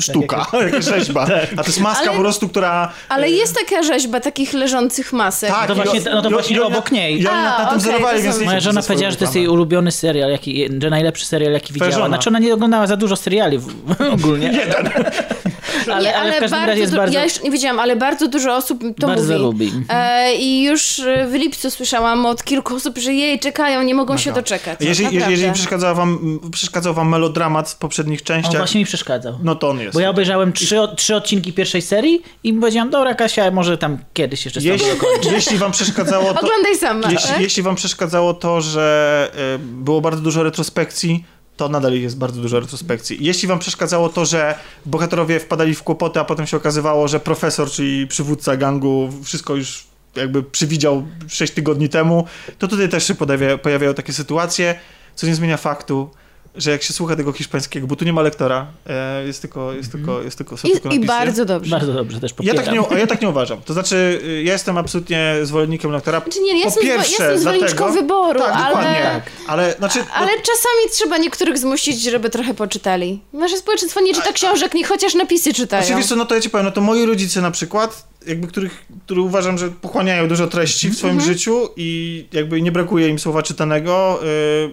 sztuka, jakaś rzeźba. A to jest maska Ale- po prostu, która... Ale jest taka rzeźba takich leżących masek. Tak, to właśnie- no to właśnie i oni- obok niej. I oni na, na tym okej, zerowali, więc Moja żona powiedziała, że to jest jej ulubiony serial, jaki, że najlepszy serial, jaki widziała. żona. Znaczy ona nie oglądała za dużo seriali w, ogólnie. Jeden. ale, nie, ale w każdym bardzo razie jest bardzo... Ja jeszcze nie wiedziałam, ale bardzo dużo osób to Bardzo mówi. lubi. E, I już e, w lipcu słyszałam od kilku osób, że jej czekają, nie mogą się doczekać. Jeżeli, Naprawdę. jeżeli przeszkadzał wam, przeszkadzał wam melodramat w poprzednich On częściach, właśnie mi przeszkadzał. no to on jest. Bo ja obejrzałem trzy, trzy odcinki pierwszej serii i powiedziałam, dobra Kasia, może tam kiedyś jeszcze jeśli, jeśli wam przeszkadzało to... Oglądaj sama. Jeśli, tak? jeśli wam przeszkadzało to, że y, było bardzo dużo retrospekcji, to nadal jest bardzo dużo retrospekcji. Jeśli wam przeszkadzało to, że bohaterowie wpadali w kłopoty, a potem się okazywało, że profesor, czyli przywódca gangu, wszystko już jakby przewidział 6 tygodni temu, to tutaj też się pojawia, pojawiają takie sytuacje, co nie zmienia faktu, że jak się słucha tego hiszpańskiego, bo tu nie ma lektora, e, jest tylko, jest tylko, jest tylko, są tylko I, I napisy. bardzo dobrze. Bardzo dobrze, też Ja popieram. tak, nie, ja tak nie uważam. To znaczy, y, ja jestem absolutnie zwolennikiem lektora. Znaczy nie, ja po jestem pierwsze, jestem zwolenniczką dlatego, wyboru, tak, ale- dokładnie. Tak. Ale, znaczy, Ale no, czasami trzeba niektórych zmusić, żeby trochę poczytali. Nasze społeczeństwo nie czyta książek, niech chociaż napisy czytają. co, no to ja ci powiem, no to moi rodzice na przykład, jakby których, który uważam, że pochłaniają dużo treści w swoim Mhm. życiu i jakby nie brakuje im słowa czytanego.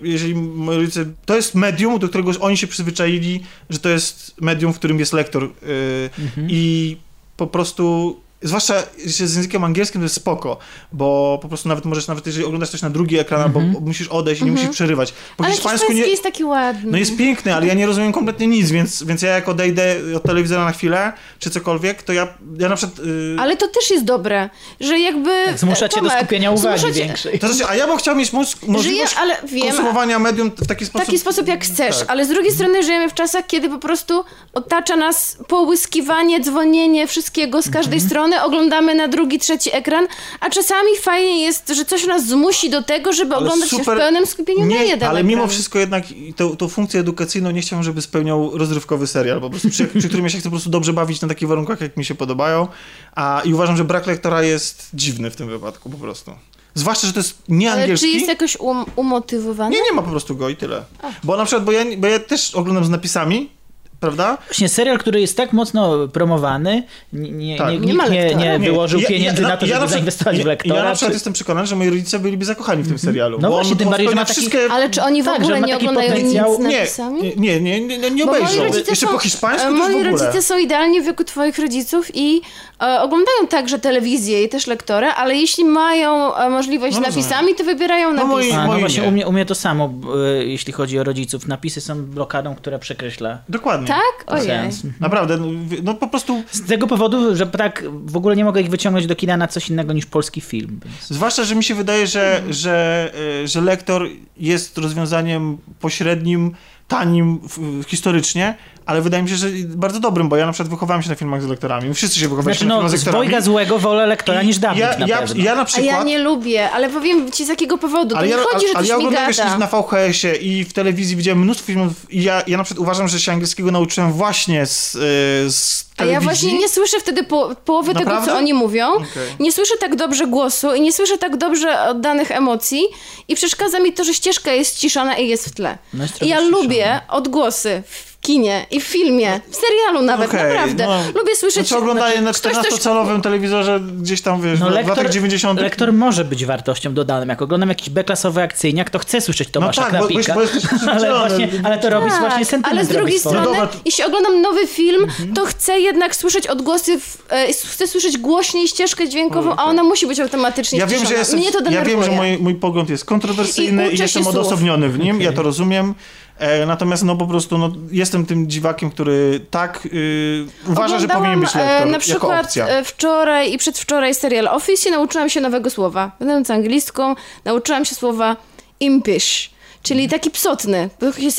y, Jeżeli moi rodzice, to jest medium, do którego oni się przyzwyczaili, że to jest medium, w którym jest lektor y, Mhm. i po prostu Zwłaszcza z językiem angielskim to jest spoko, bo po prostu nawet możesz, nawet jeżeli oglądasz coś na drugi ekran, albo musisz odejść i nie musisz przerywać. Po Mhm. Ale hiszpańsku nie, jest taki ładny. no jest piękny, ale ja nie rozumiem kompletnie nic, więc, więc ja jak odejdę od telewizora na chwilę, czy cokolwiek, to ja, ja na przykład... Yy, Ale to też jest dobre, że jakby... Tak, Zmusza cię do Tomek, skupienia uwagi zmusza większej. to znaczy, a ja bym chciał mieć możliwość ale wiem, konsumowania medium w taki w sposób... taki sposób jak chcesz, tak. ale z drugiej strony żyjemy w czasach, kiedy po prostu otacza nas połyskiwanie, dzwonienie wszystkiego z każdej Mhm. strony, oglądamy na drugi, trzeci ekran, a czasami fajnie jest, że coś nas zmusi do tego, żeby Ale oglądać się w pełnym skupieniu nie, na jeden Ale ekran. mimo wszystko jednak tą, tą funkcję edukacyjną nie chciałbym, żeby spełniał rozrywkowy serial, po prostu przy, przy którym ja się chcę po prostu dobrze bawić na takich warunkach, jak mi się podobają, a i uważam, że brak lektora jest dziwny w tym wypadku po prostu. Zwłaszcza, że to jest Ale czy jest jakoś um, umotywowany? Nie, nie ma po prostu go i tyle. Bo na przykład, bo ja, bo ja też oglądam z napisami, prawda? Właśnie serial, który jest tak mocno promowany, nie, nie, Tak. nie, Nie nie, nie Nie, wyłożył ja- pieniędzy ja- na to, ja żeby na przykład- zainwestować w ja- lektora. Ja na przykład czy- jestem przekonany, że moi rodzice byliby zakochani w tym serialu. No bo właśnie, on tym bardziej, że ma taki- wszystkie... Ale czy oni w Tak, ogóle nie oglądają potencjał- nic z Nie, napisami? nie, nie, nie, nie, nie moi obejrzą. rodzice Jeszcze są, po hiszpańsku e, Moi w rodzice są idealnie w wieku twoich rodziców i e, oglądają także telewizję i też lektora, ale jeśli mają e, możliwość No napisami, to wybierają No moi- napisy. A, no moi właśnie, nie. u mnie, u mnie to samo, jeśli chodzi o rodziców. Napisy są blokadą, która przekreśla Dokładnie. Tak? Ojej. sens. Naprawdę, no, no po prostu... Z tego powodu, że tak w ogóle nie mogę ich wyciągnąć do kina na coś innego niż polski film. Więc... Zwłaszcza, że mi się wydaje, że, że, y, że lektor jest rozwiązaniem pośrednim, tanim w, historycznie, ale wydaje mi się, że bardzo dobrym, bo ja na przykład wychowałem się na filmach z lektorami. Wszyscy się wychowaliśmy Znaczy, na no, filmach z z lektorami. dwojga złego wolę lektora I niż Dawid ja, na ja, pewno. ja na A przykład... ja nie lubię, ale powiem ci z jakiego powodu. To Ale nie ja, chodzi, że ale to ja oglądam wiesz, na VHS-ie i w telewizji widziałem mnóstwo filmów i ja, ja na przykład uważam, że się angielskiego nauczyłem właśnie z, y, A ja właśnie nie słyszę wtedy po, połowy tego, Naprawdę? co oni mówią. Okej. Nie słyszę tak dobrze głosu i nie słyszę tak dobrze oddanych emocji i przeszkadza mi to, że ścieżka jest ściszona i jest w tle. No jest I ja lubię odgłosy w kinie i w filmie, w serialu nawet, Okej, naprawdę. no. Lubię słyszeć... Znaczy oglądaję na ktoś coś- 14-calowym telewizorze gdzieś tam, wiesz, No, w lektor, latach 90 lektor może być wartością dodaną. Jak oglądam jakiś B-klasowy akcyjniak, to chcę słyszeć Tomasza tak, bo- Knapika. bo jesteś ale, właśnie, ale to robi właśnie Tak, sentyment. ale z drugiej strony, No jeśli oglądam nowy film, Mhm. to chcę jednak słyszeć odgłosy, w, e, chcę słyszeć głośniej ścieżkę dźwiękową, a ona musi być automatycznie Ja wiem, że jestem, Mnie to ja denerwuje. wiem, że mój, mój pogląd jest kontrowersyjny I i, jestem odosobniony w nim, ja to rozumiem. E, natomiast no po prostu no, jestem tym dziwakiem, który tak y, uważa, że powinien być lektor e, na jako przykład e, wczoraj i przedwczoraj serial Office i nauczyłam się nowego słowa. Będąc anglistką, nauczyłam się słowa impish. Czyli taki psotny.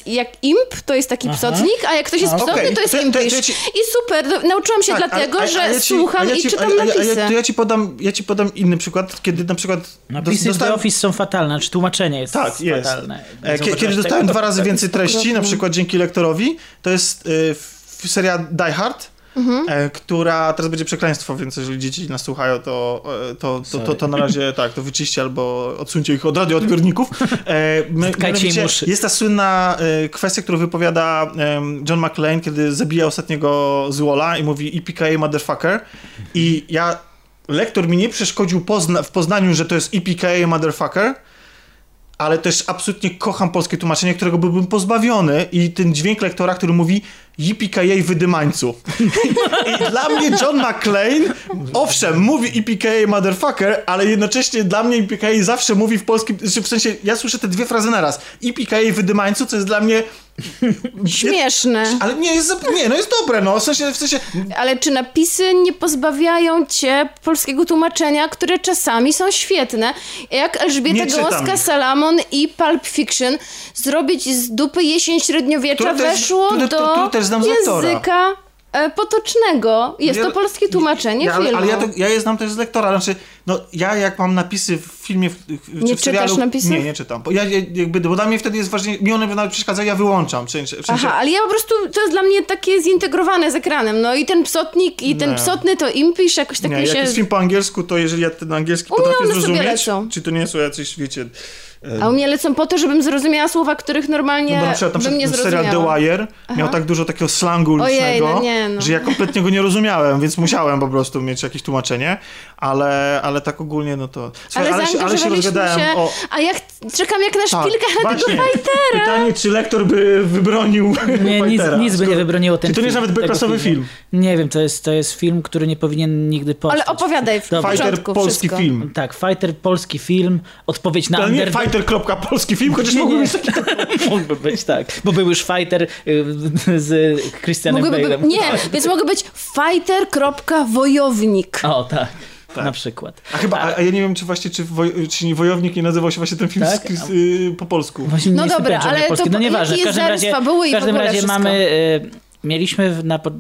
Jak imp, to jest taki psotnik, a jak ktoś jest A, psotny, okej. to jest ja ci- I super, no, nauczyłam się Tak, dlatego, a- a- że ja ci- słucham ja ci- i czytam a- a- a napisy. Ja, to ja ci, podam, ja ci podam inny przykład, kiedy na przykład Napisy dos- w The Office są fatalne, znaczy tłumaczenie jest Tak, jest. fatalne. E, Kiedy, dostałem tego? dwa razy więcej treści, na przykład dzięki lektorowi, to jest y, seria Die Hard, Mhm. e, która teraz będzie przekleństwo, więc jeżeli dzieci nas słuchają, to, e, to, to, to, to na razie tak, to wyczyście albo odsuńcie ich od radioodbiorników. E, my- mianowicie jest ta słynna kwestia, którą wypowiada John McClane, kiedy zabija ostatniego złola i mówi EPKA motherfucker i ja lektor mi nie przeszkodził pozna- w poznaniu, że to jest EPKA motherfucker, ale też absolutnie kocham polskie tłumaczenie, którego byłbym pozbawiony i ten dźwięk lektora, który mówi Yippee wydymańcu. I dla mnie John McClane, owszem, mówi Yippee motherfucker, ale jednocześnie dla mnie Yippee zawsze mówi w polskim, znaczy w sensie, ja słyszę te dwie frazy naraz. Yippee wydymańcu, co jest dla mnie... Śmieszne. Ale nie, jest, nie, no jest dobre, no, w sensie, w sensie Ale czy napisy nie pozbawiają cię polskiego tłumaczenia, które czasami są świetne? Jak Elżbieta Nie ich. Salamon i Pulp Fiction zrobić z dupy jesień średniowiecza też- weszło do też znam z lektora. języka e, potocznego. Jest Ja- to polskie tłumaczenie ja, ale, filmu. ale ja, to, ja je znam też z lektora, znaczy, no ja jak mam napisy w filmie w, w, Nie czy w serialu... napisów? Nie, nie czytam. Bo ja jakby, bo dla mnie wtedy jest ważniejsze, mi one nawet przeszkadzają, ja wyłączam. W sensie, w sensie, Aha, ale ja po prostu, to jest dla mnie takie zintegrowane z ekranem. No i ten psotnik, i ten Nie. psotny to impisz, jakoś tak nie, mi jak się... jest film po angielsku, to jeżeli ja ten angielski potrafię sobie zrozumieć, lecą. czy to nie są jacyś, wiecie... A u mnie lecą po to, żebym zrozumiała słowa, których normalnie No bo na przykład, na bym nie przykład serial zrozumiała. The Wire miał tak dużo takiego slangu Ojej, ulicznego, no nie, no. że ja kompletnie go nie rozumiałem, więc musiałem po prostu mieć jakieś tłumaczenie, ale, ale tak ogólnie, no to... Słuchaj, Ale, ale, się, ale się rozgadałem się, o... a ja czekam jak na Tak, szpilkach na tego właśnie. fajtera. Pytanie, czy lektor by wybronił Nie, nic, Fightera? nic by nie wybroniło ten Czy to nie jest nawet tego B-klasowy film? Nie wiem, to jest, to jest film, który nie powinien nigdy powstać. Ale opowiadaj w Dobra. Fighter polski wszystko. film. Tak, Fighter, polski film, odpowiedź na Ale nie underdog. fighter.polski film, chociaż mógłby być taki... Mógłby być, tak. Bo był już Fighter y, z Christianem Mógłby, Bale'em. nie, więc mogę być fighter.wojownik. O, tak. Na przykład. A chyba, a, a ja nie wiem, czy właśnie, czy, woj, czy nie Wojownik nie nazywał się właśnie ten film Tak? z, y, po polsku. Właśnie No dobra, ale polski. to No nieważne. W każdym razie, fabuły i w w każdym razie wszystko? mamy... Y, mieliśmy w- na po-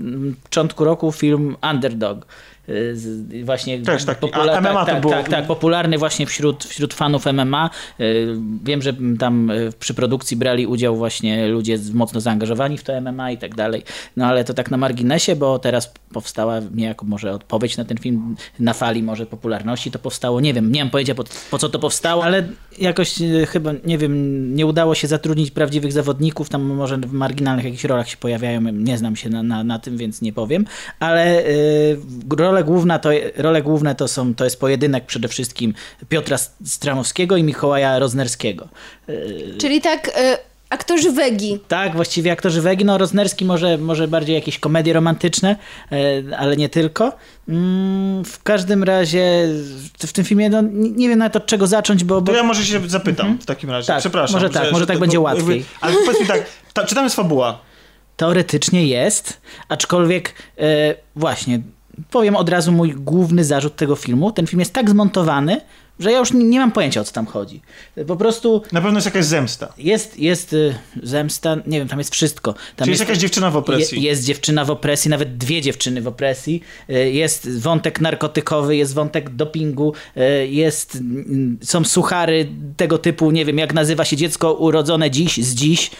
początku roku film Underdog. Y, Właśnie Też taki, popula- MMA tak, to tak, było. tak, tak, popularny właśnie wśród, wśród fanów MMA. Y, Wiem, że tam y, przy produkcji brali udział właśnie ludzie mocno zaangażowani w to MMA i tak dalej. No ale to tak na marginesie, bo teraz powstała niejako może odpowiedź na ten film na fali może popularności to powstało. Nie wiem, nie mam pojęcia po, po co to powstało, ale jakoś chyba, nie wiem, nie udało się zatrudnić prawdziwych zawodników. Tam może w marginalnych jakichś rolach się pojawiają. Nie znam się na, na, na tym, więc nie powiem. Ale y, role, główna to, role główne to, są, to jest pojedynek przede wszystkim Piotra Stramowskiego i Mikołaja Roznerskiego. Czyli tak, y, aktorzy wegi. Tak, właściwie aktorzy Wegi, no Roznerski może, może bardziej jakieś komedie romantyczne, e, ale nie tylko. Mm, W każdym razie w tym filmie no, nie wiem nawet od czego zacząć, bo... To bo ja może się zapytam w takim razie. Tak, Przepraszam. może tak, może tak to- będzie bo- łatwiej. jakby- Ale powiedz mi tak, ta, czy tam jest fabuła? Teoretycznie jest, aczkolwiek e, właśnie, powiem od razu mój główny zarzut tego filmu. Ten film jest tak zmontowany, że ja już nie, nie mam pojęcia o co tam chodzi. Po prostu Na pewno jest jakaś zemsta. jest, jest y, zemsta, nie wiem, tam jest wszystko. Tam Czyli jest jakaś dziewczyna w opresji. Je, jest dziewczyna w opresji, nawet dwie dziewczyny w opresji. Y, Jest wątek narkotykowy, jest wątek dopingu, y, jest, są suchary tego typu, nie wiem, jak nazywa się dziecko urodzone dziś, z dziś.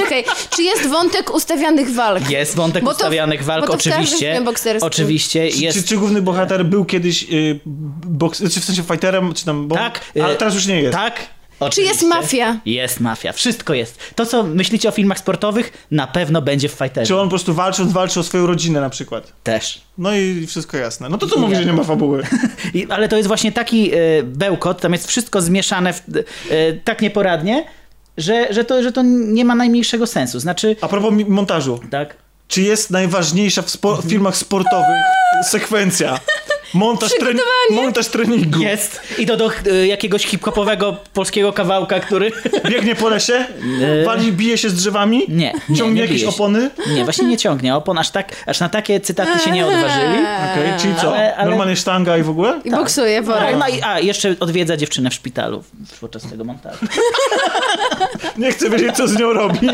Ale poczekaj, czy jest wątek ustawianych walk? Jest wątek Bo ustawianych walk, bo to w każdym oczywiście. Oczywiście Czy, jest. czy, czy główny bohater był kiedyś y, boks, czy w sensie fighterem, czy tam... Bo, tak, ale y, teraz już nie jest. Tak. Czy oczywiście. jest mafia? Jest mafia, wszystko jest. To, co myślicie o filmach sportowych, na pewno będzie w Fighterze. Czy on po prostu walcząc, walczy o swoją rodzinę na przykład. Też. No i wszystko jasne. No to co mówi, że nie ma fabuły? I, ale to jest właśnie taki e, bełkot, tam jest wszystko zmieszane w, e, tak nieporadnie, że, że, to, że to nie ma najmniejszego sensu. Znaczy, A propos montażu. tak. Czy jest najważniejsza w, spo- w filmach sportowych sekwencja? Montaż, treni- montaż treningu. Jest. I to do y, jakiegoś hip-hopowego polskiego kawałka, który... Biegnie po lesie, wali, bije się z drzewami, Nie, nie, ciągnie nie jakieś się. opony. Nie, właśnie nie ciągnie opon, aż, tak, aż na takie cytaty się nie odważyli. Okej, czyli co? Ale- ale- Normalnie sztanga i w ogóle? I boksuje worek. Tak, no i, a, jeszcze odwiedza dziewczynę w szpitalu podczas tego montażu. Nie chcę wiedzieć, co z nią robi.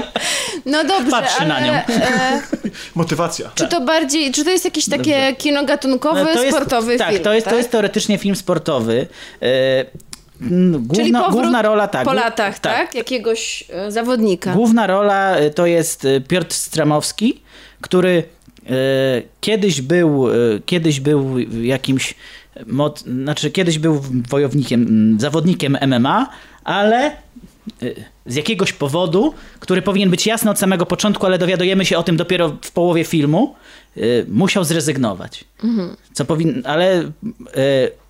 No dobrze, Patrzy ale na nią. E, Motywacja. czy to bardziej, czy to jest jakieś takie kino gatunkowe, No, To jest- sportowy tak, film? to jest, to jest teoretycznie film sportowy. E, Główna, Czyli główna rola, tak. po latach, tak? Jakiegoś e, zawodnika. Główna rola e, to jest Piotr Stramowski, który kiedyś był, kiedyś był jakimś, mod, znaczy kiedyś był wojownikiem, zawodnikiem MMA, ale z jakiegoś powodu, który powinien być jasny od samego początku, ale dowiadujemy się o tym dopiero w połowie filmu, e, musiał zrezygnować. Co powin... Ale e,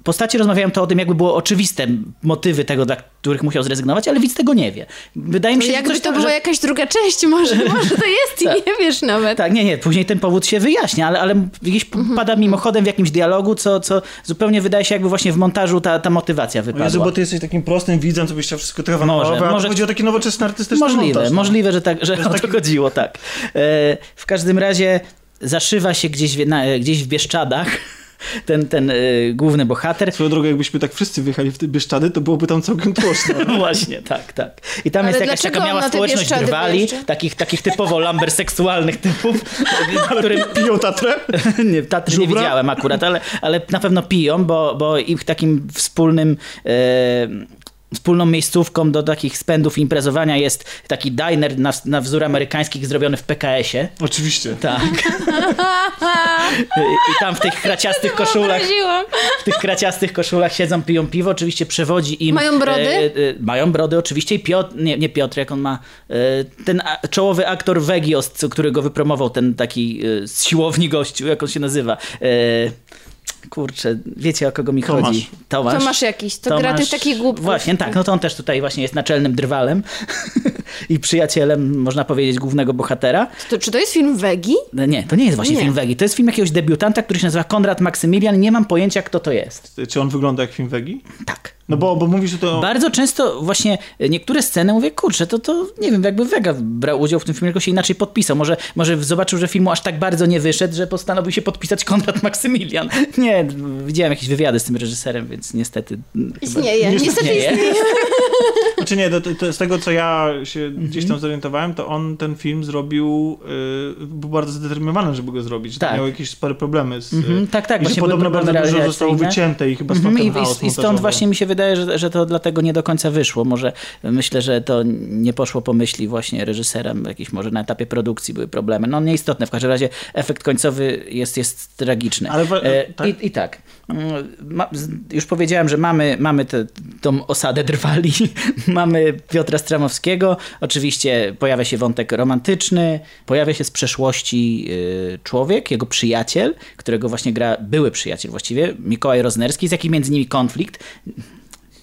postacie rozmawiają to o tym, jakby było oczywiste motywy tego, dla których musiał zrezygnować, ale widz tego nie wie. Wydaje mi się, że Jakby coś to tam, była że... jakaś druga część, może, może to jest i nie wiesz nawet. Tak, nie, nie, później ten powód się wyjaśnia, ale, ale gdzieś Mhm. pada mimochodem w jakimś dialogu, co, co zupełnie wydaje się jakby właśnie w montażu ta, ta motywacja O wypadła. Jezu, bo ty jesteś takim prostym widzem, co byś chciał wszystko tylko Może, wanować, a może- tu chodzi o taki nowoczesny artystyczny Możliwe, montaż. no. możliwe, że tak, że o to chodziło, tak. E, w każdym razie zaszywa się gdzieś, w- na, gdzieś w Bieszczadach ten, ten e, główny bohater. Swoją drogą, jakbyśmy tak wszyscy wyjechali w te Bieszczady, to byłoby tam całkiem tłoczno. No właśnie, tak, tak. I tam Ale jest jakaś taka miała społeczność drwali, takich, takich typowo lamberseksualnych typów, którym Piją Tatrę? nie, Tatry nie Żubra? widziałem akurat, ale, ale na pewno piją, bo, bo ich takim wspólnym... E, Wspólną miejscówką do takich spędów imprezowania jest taki diner na, na wzór amerykańskich zrobiony w PKS-ie. Oczywiście. Tak. I, tam w tych kraciastych koszulach, w tych kraciastych koszulach siedzą, piją piwo. Oczywiście przewodzi im... Mają brody? E, e, mają brody oczywiście i Piotr, nie, nie Piotr, jak on ma... E, ten a, czołowy aktor Wegios, co- który go wypromował, ten taki e, z siłowni gościu, jak on się nazywa. Kurczę, wiecie o kogo mi Tomasz. chodzi? Tomasz. Tomasz jakiś, to gra tych takich głupków. Właśnie, tak, no to on też tutaj właśnie jest naczelnym drwalem i przyjacielem, można powiedzieć, głównego bohatera. To, czy to jest film Wegi? Nie, to nie jest właśnie Nie. film Wegi. To jest film jakiegoś debiutanta, który się nazywa Konrad Maksymilian. Nie mam pojęcia, kto to jest. Czy on wygląda jak film Wegi? Tak. No bo, bo mówisz, że to... Bardzo często właśnie niektóre sceny mówię, kurczę, to, to nie wiem, jakby Vega brał udział w tym filmie, tylko się inaczej podpisał. Może, może zobaczył, że filmu aż tak bardzo nie wyszedł, że postanowił się podpisać Konrad Maksymilian. Nie, widziałem jakieś wywiady z tym reżyserem, więc niestety... chyba- Istnieje. Niestety Niestety nie. istnieje. Znaczy nie, to, to z tego co ja się Mhm. gdzieś tam zorientowałem, to on ten film zrobił, yy, był bardzo zdeterminowany, żeby go zrobić. Tak. Miał jakieś spore problemy z... Mhm, tak, tak, I właśnie podobno bardzo dużo zostało wycięte i chyba Mhm, stąd I, ten chaos i, I stąd montażowy. właśnie mi się wydaje, że, że to dlatego nie do końca wyszło. Może myślę, że to nie poszło po myśli właśnie reżyserem. Jakieś może na etapie produkcji były problemy. No nieistotne. W każdym razie efekt końcowy jest, jest tragiczny. Ale wa- E, tak? I, I tak. Mm, już powiedziałem, że mamy, mamy tę tą osadę drwali. mamy Piotra Stramowskiego. Oczywiście pojawia się wątek romantyczny. Pojawia się z przeszłości y, człowiek, jego przyjaciel, którego właśnie gra były przyjaciel właściwie, Mikołaj Roznerski, z jakim między nimi konflikt.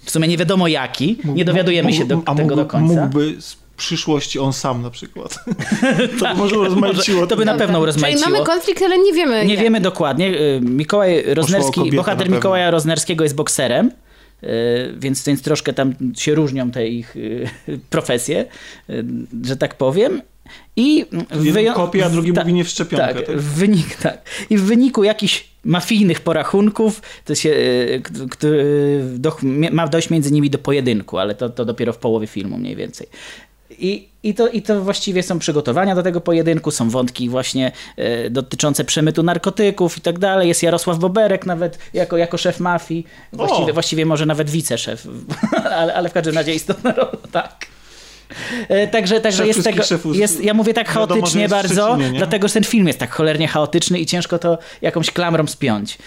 W sumie nie wiadomo jaki, nie dowiadujemy się do, Mógł- a tego mógłby, do końca. Mógłby z przyszłości on sam na przykład. to by może urozmaiciło. to by na pewno Czyli urozmaiciło. mamy konflikt, ale nie wiemy. Nie jak. wiemy dokładnie. Y, Mikołaj Roznerski, bohater. Mikołaja Roznerskiego jest bokserem. y, Więc, więc troszkę tam się różnią te ich y, profesje, że tak powiem. I Jeden wyją- kopie, a drugi ta- mówi nie w szczepionkę. Tak, tak? w wynik, tak. I w wyniku jakichś mafijnych porachunków to się, k- który do, ma dojść między nimi do pojedynku, ale to, to dopiero w połowie filmu mniej więcej. I, i, to, I to właściwie są przygotowania do tego pojedynku, są wątki właśnie e, dotyczące przemytu narkotyków i tak dalej. Jest Jarosław Boberek nawet jako, jako szef mafii, właściwie, właściwie może nawet wiceszef, ale, ale w każdym razie istotna rola, tak. E, Także, także jest tego, jest, ja mówię tak wiadomo, chaotycznie jest w bardzo, Szczecinie, nie? dlatego że ten film jest tak cholernie chaotyczny i ciężko to jakąś klamrą spiąć. E,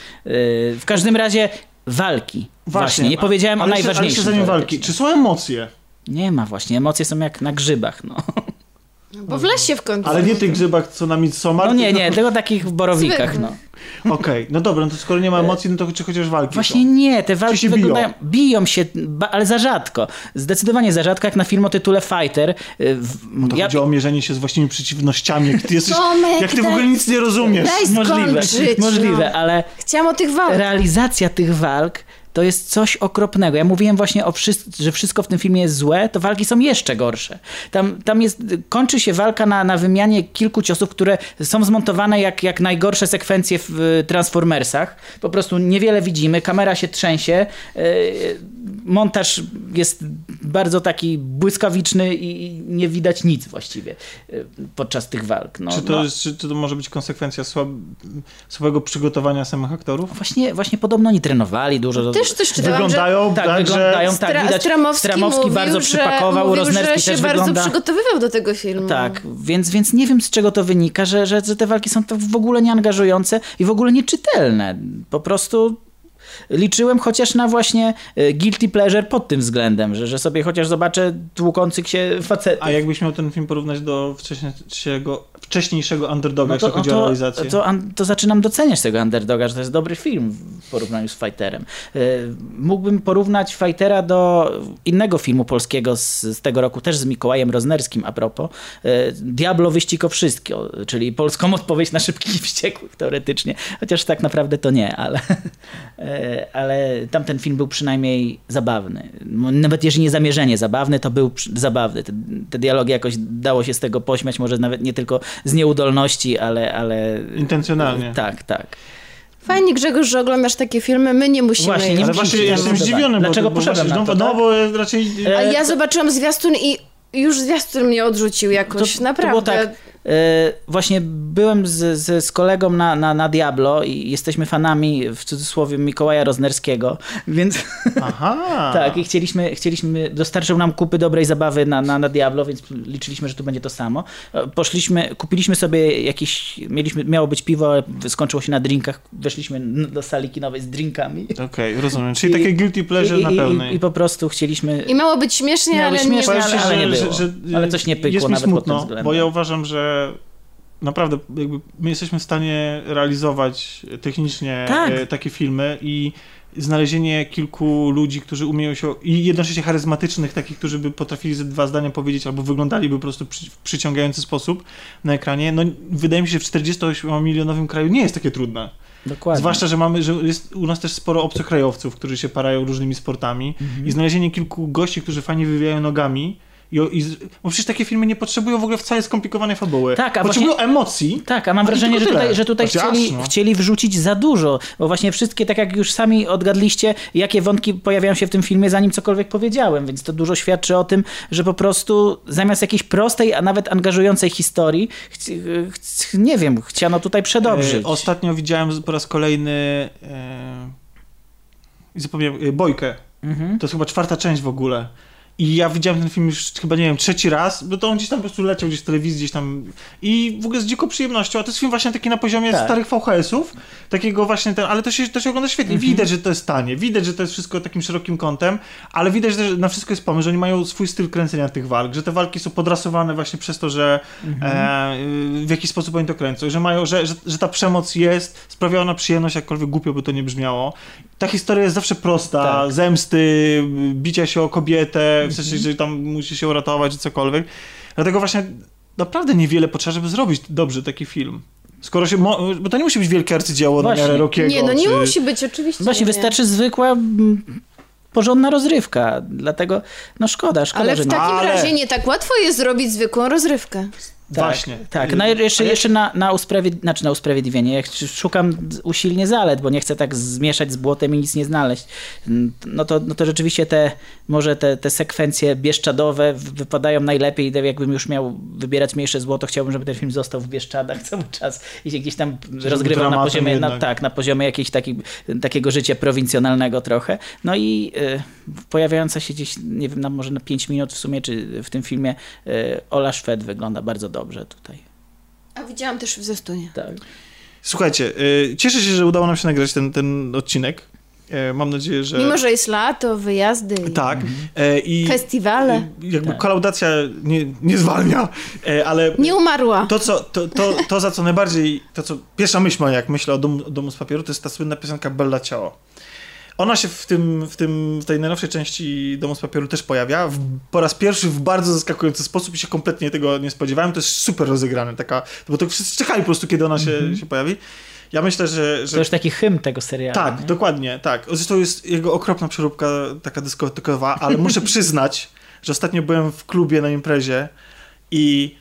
W każdym razie walki. Właśnie, nie powiedziałem ale o najważniejszym. Ale jeszcze zanim walki, czy są emocje? Nie ma właśnie, emocje są jak na grzybach. No, Bo w lesie w końcu. Ale nie tych grzybach, co na Midsommar. no nie, nie, tylko takich w borowikach. No. Okej, no dobra, no to skoro nie ma emocji, no to czy chociaż walki Właśnie są. nie, te walki się biją? wyglądają, biją się, ba- ale za rzadko. Zdecydowanie za rzadko, jak na film o tytule Fighter. Y, w- To ja- chodzi o mierzenie się z właściwymi przeciwnościami, jak ty jesteś, Tomek, jak ty w ogóle nic nie rozumiesz. Daj Możliwe, możliwe, no. ale Chciałam o tych walkach. realizacja tych walk to jest coś okropnego. Ja mówiłem właśnie, o wszys- że wszystko w tym filmie jest złe, to walki są jeszcze gorsze. Tam, tam jest, kończy się walka na, na wymianie kilku ciosów, które są zmontowane jak, jak najgorsze sekwencje w Transformersach. Po prostu niewiele widzimy, kamera się trzęsie, y, montaż jest bardzo taki błyskawiczny i nie widać nic właściwie y, podczas tych walk. No, Czy to, no. czy, to może być konsekwencja słab, słabego przygotowania samych aktorów? Właśnie, właśnie podobno oni trenowali dużo. Też coś czytałam, Wyglądają Tak, tak, wyglądają że... tak. Stra- widać, Stramowski, Stramowski mówił, bardzo że, przypakował, mówił, Roznerski że się też bardzo wygląda... przygotowywał do tego filmu. Tak, więc, więc nie wiem z czego to wynika, że, że, że te walki są tak w ogóle nieangażujące i w ogóle nieczytelne. Po prostu liczyłem chociaż na właśnie e, guilty pleasure pod tym względem, że, że sobie chociaż zobaczę tłukących się facetów. A jakbyś miał ten film porównać do wcześniejszego, wcześniejszego underdoga, No jeśli chodzi o realizację? to, to zaczynam doceniać tego underdoga, że to jest dobry film w porównaniu z Fighterem. E, Mógłbym porównać Fightera do innego filmu polskiego z, z tego roku, też z Mikołajem Roznerskim a propos. E, Diablo Wyścig o wszystko, czyli polską odpowiedź na Szybkich Wściekłych teoretycznie, chociaż tak naprawdę to nie, ale, ale tamten film był przynajmniej zabawny. Nawet jeżeli nie zamierzenie zabawny, to był zabawny. Te, te dialogi jakoś dało się z tego pośmiać, może nawet nie tylko z nieudolności, ale... ale Intencjonalnie. Tak, tak. Fajnie, Grzegorz, że oglądasz takie filmy, my nie musimy. Właśnie, nie. Ale właśnie się jestem zdziwiony, Dlaczego bo, bo poszedłem na to, no, tak? no bo raczej... A E, ja to- zobaczyłam zwiastun i już zwiastun mnie odrzucił jakoś, naprawdę. było tak, e, właśnie byłem z, z, z kolegą na, na, na Diablo i jesteśmy fanami, w cudzysłowie, Mikołaja Roznerskiego, więc Aha. tak, i chcieliśmy, chcieliśmy, dostarczył nam kupy dobrej zabawy na, na, na Diablo, więc liczyliśmy, że tu będzie to samo. E, Poszliśmy, kupiliśmy sobie jakieś, mieliśmy, miało być piwo, ale skończyło się na drinkach, weszliśmy do sali kinowej z drinkami. Okej, rozumiem. Czyli I- takie guilty pleasure I, na pełnej. i, I po prostu chcieliśmy... I miało być śmiesznie, Miało ale nie śmiesznie, ale- ale nie było. że, że Ale coś nie pykło jest mi nawet pod tym smutno, względem. bo ja uważam, że naprawdę jakby my jesteśmy w stanie realizować technicznie Tak. e, takie filmy i znalezienie kilku ludzi, którzy umieją się i jednocześnie charyzmatycznych, takich, którzy by potrafili ze dwa zdania powiedzieć albo wyglądaliby po prostu przy, w przyciągający sposób na ekranie, no wydaje mi się, że w 48-milionowym kraju nie jest takie trudne. Dokładnie. Zwłaszcza, że mamy, że jest u nas też sporo obcokrajowców, którzy się parają różnymi sportami Mhm. i znalezienie kilku gości, którzy fajnie wywijają nogami i, i bo przecież takie filmy nie potrzebują w ogóle wcale skomplikowanej fabuły. Tak, a Potrzebują emocji. Tak, a mam No wrażenie, że tutaj, że tutaj chcieli, no. chcieli wrzucić za dużo, bo właśnie wszystkie, tak jak już sami odgadliście, jakie wątki pojawiają się w tym filmie, zanim cokolwiek powiedziałem, więc to dużo świadczy o tym, że po prostu zamiast jakiejś prostej, a nawet angażującej historii, nie wiem, chciano tutaj przedobrzyć. E, ostatnio widziałem po raz kolejny e, zapomniałem, e, Bojkę. Mhm. To jest chyba czwarta część w ogóle. I ja widziałem ten film już chyba, nie wiem, trzeci raz, bo to on gdzieś tam po prostu leciał gdzieś w telewizji, gdzieś tam i w ogóle z dziką przyjemnością, a to jest film właśnie taki na poziomie Tak. starych VHS-ów, takiego właśnie ten, ale to się, to się ogląda świetnie. Mhm. Widać, że to jest tanie, widać, że to jest wszystko takim szerokim kątem, ale widać, że na wszystko jest pomysł, że oni mają swój styl kręcenia tych walk, że te walki są podrasowane właśnie przez to, że Mhm. e, w jaki sposób oni to kręcą, że mają, że, że, że ta przemoc jest, sprawia ona przyjemność, jakkolwiek głupio by to nie brzmiało. Ta historia jest zawsze prosta, Tak. zemsty, bicia się o kobietę, w sensie, że tam musi się uratować czy cokolwiek. Dlatego właśnie naprawdę niewiele potrzeba, żeby zrobić dobrze taki film. Skoro się, bo to nie musi być wielkie arcydzieło na Właśnie. miarę Rockiego. Nie, no nie czy... musi być, oczywiście. Właśnie nie. wystarczy zwykła, porządna rozrywka, dlatego no szkoda, szkoda, Ale że w takim Ale- razie nie tak łatwo jest zrobić zwykłą rozrywkę. Tak, Właśnie. Tak, no jeszcze, jeszcze na, na, usprawiedli- znaczy na usprawiedliwienie. Ja szukam usilnie zalet, bo nie chcę tak zmieszać z błotem i nic nie znaleźć. No to, no to rzeczywiście te, może te, te sekwencje bieszczadowe wy- wypadają najlepiej. Tak Jakbym już miał wybierać mniejsze złoto, chciałbym, żeby ten film został w Bieszczadach cały czas i się gdzieś tam rozgrywał na poziomie, na, tak, na poziomie jakiegoś taki, takiego życia prowincjonalnego trochę. No i y, pojawiająca się gdzieś, nie wiem, na, może na 5 minut w sumie, czy w tym filmie y, Ola Szwed wygląda bardzo dobrze tutaj. A widziałam też w zestunie. Tak. Słuchajcie, y, cieszę się, że udało nam się nagrać ten, ten odcinek. E, mam nadzieję, że... Mimo, że jest lato, wyjazdy i Tak. E, i festiwale. jakby Tak. kolaudacja nie, nie zwalnia, e, ale Nie umarła. to, co, to, to, to, za co najbardziej, to co pierwsza myśl moja, jak myślę o domu, domu z papieru, to jest ta słynna piosenka Bella Ciao. Ona się w, tym, w, tym, w tej najnowszej części Domu z Papieru też pojawia. W, po raz pierwszy w bardzo zaskakujący sposób i się kompletnie tego nie spodziewałem. To jest super rozegrane, taka, bo to wszyscy czekali po prostu, kiedy ona się, się pojawi. Ja myślę, że... że To już taki hymn tego serialu. tak, nie? dokładnie, tak. Zresztą jest jego okropna przeróbka, taka dyskotekowa, ale muszę przyznać, że ostatnio byłem w klubie na imprezie i,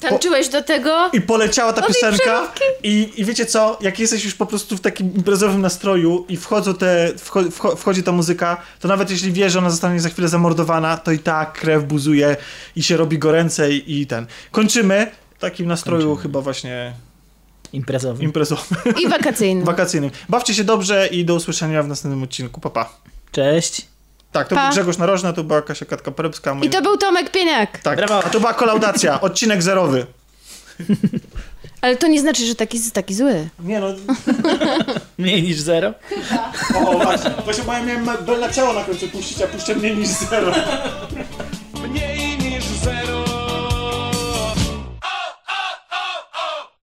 Tańczyłeś do tego? i poleciała ta piosenka i, i wiecie co, jak jesteś już po prostu w takim imprezowym nastroju i wchodzą te, wcho, wcho, wchodzi ta muzyka, to nawet jeśli wiesz, że ona zostanie za chwilę zamordowana, to i tak krew buzuje i się robi goręcej i ten. Kończymy w takim nastroju Kończymy. chyba właśnie Imprezowy. imprezowym, I wakacyjny. wakacyjnym. Bawcie się dobrze i do usłyszenia w następnym odcinku. Pa, pa. Cześć. Tak, to Pa. był Grzegorz Narożna, to była Kasia Katka-Perebska. I to był Tomek Pieniak. Tak, Brawo. a to była kolaudacja, odcinek zerowy. Ale to nie znaczy, że taki jest taki zły. Nie no, Mniej niż zero. o, o właśnie, właśnie bo ja miałem Bella Ciało na końcu puścić, a puszczę mniej niż zero. Mniej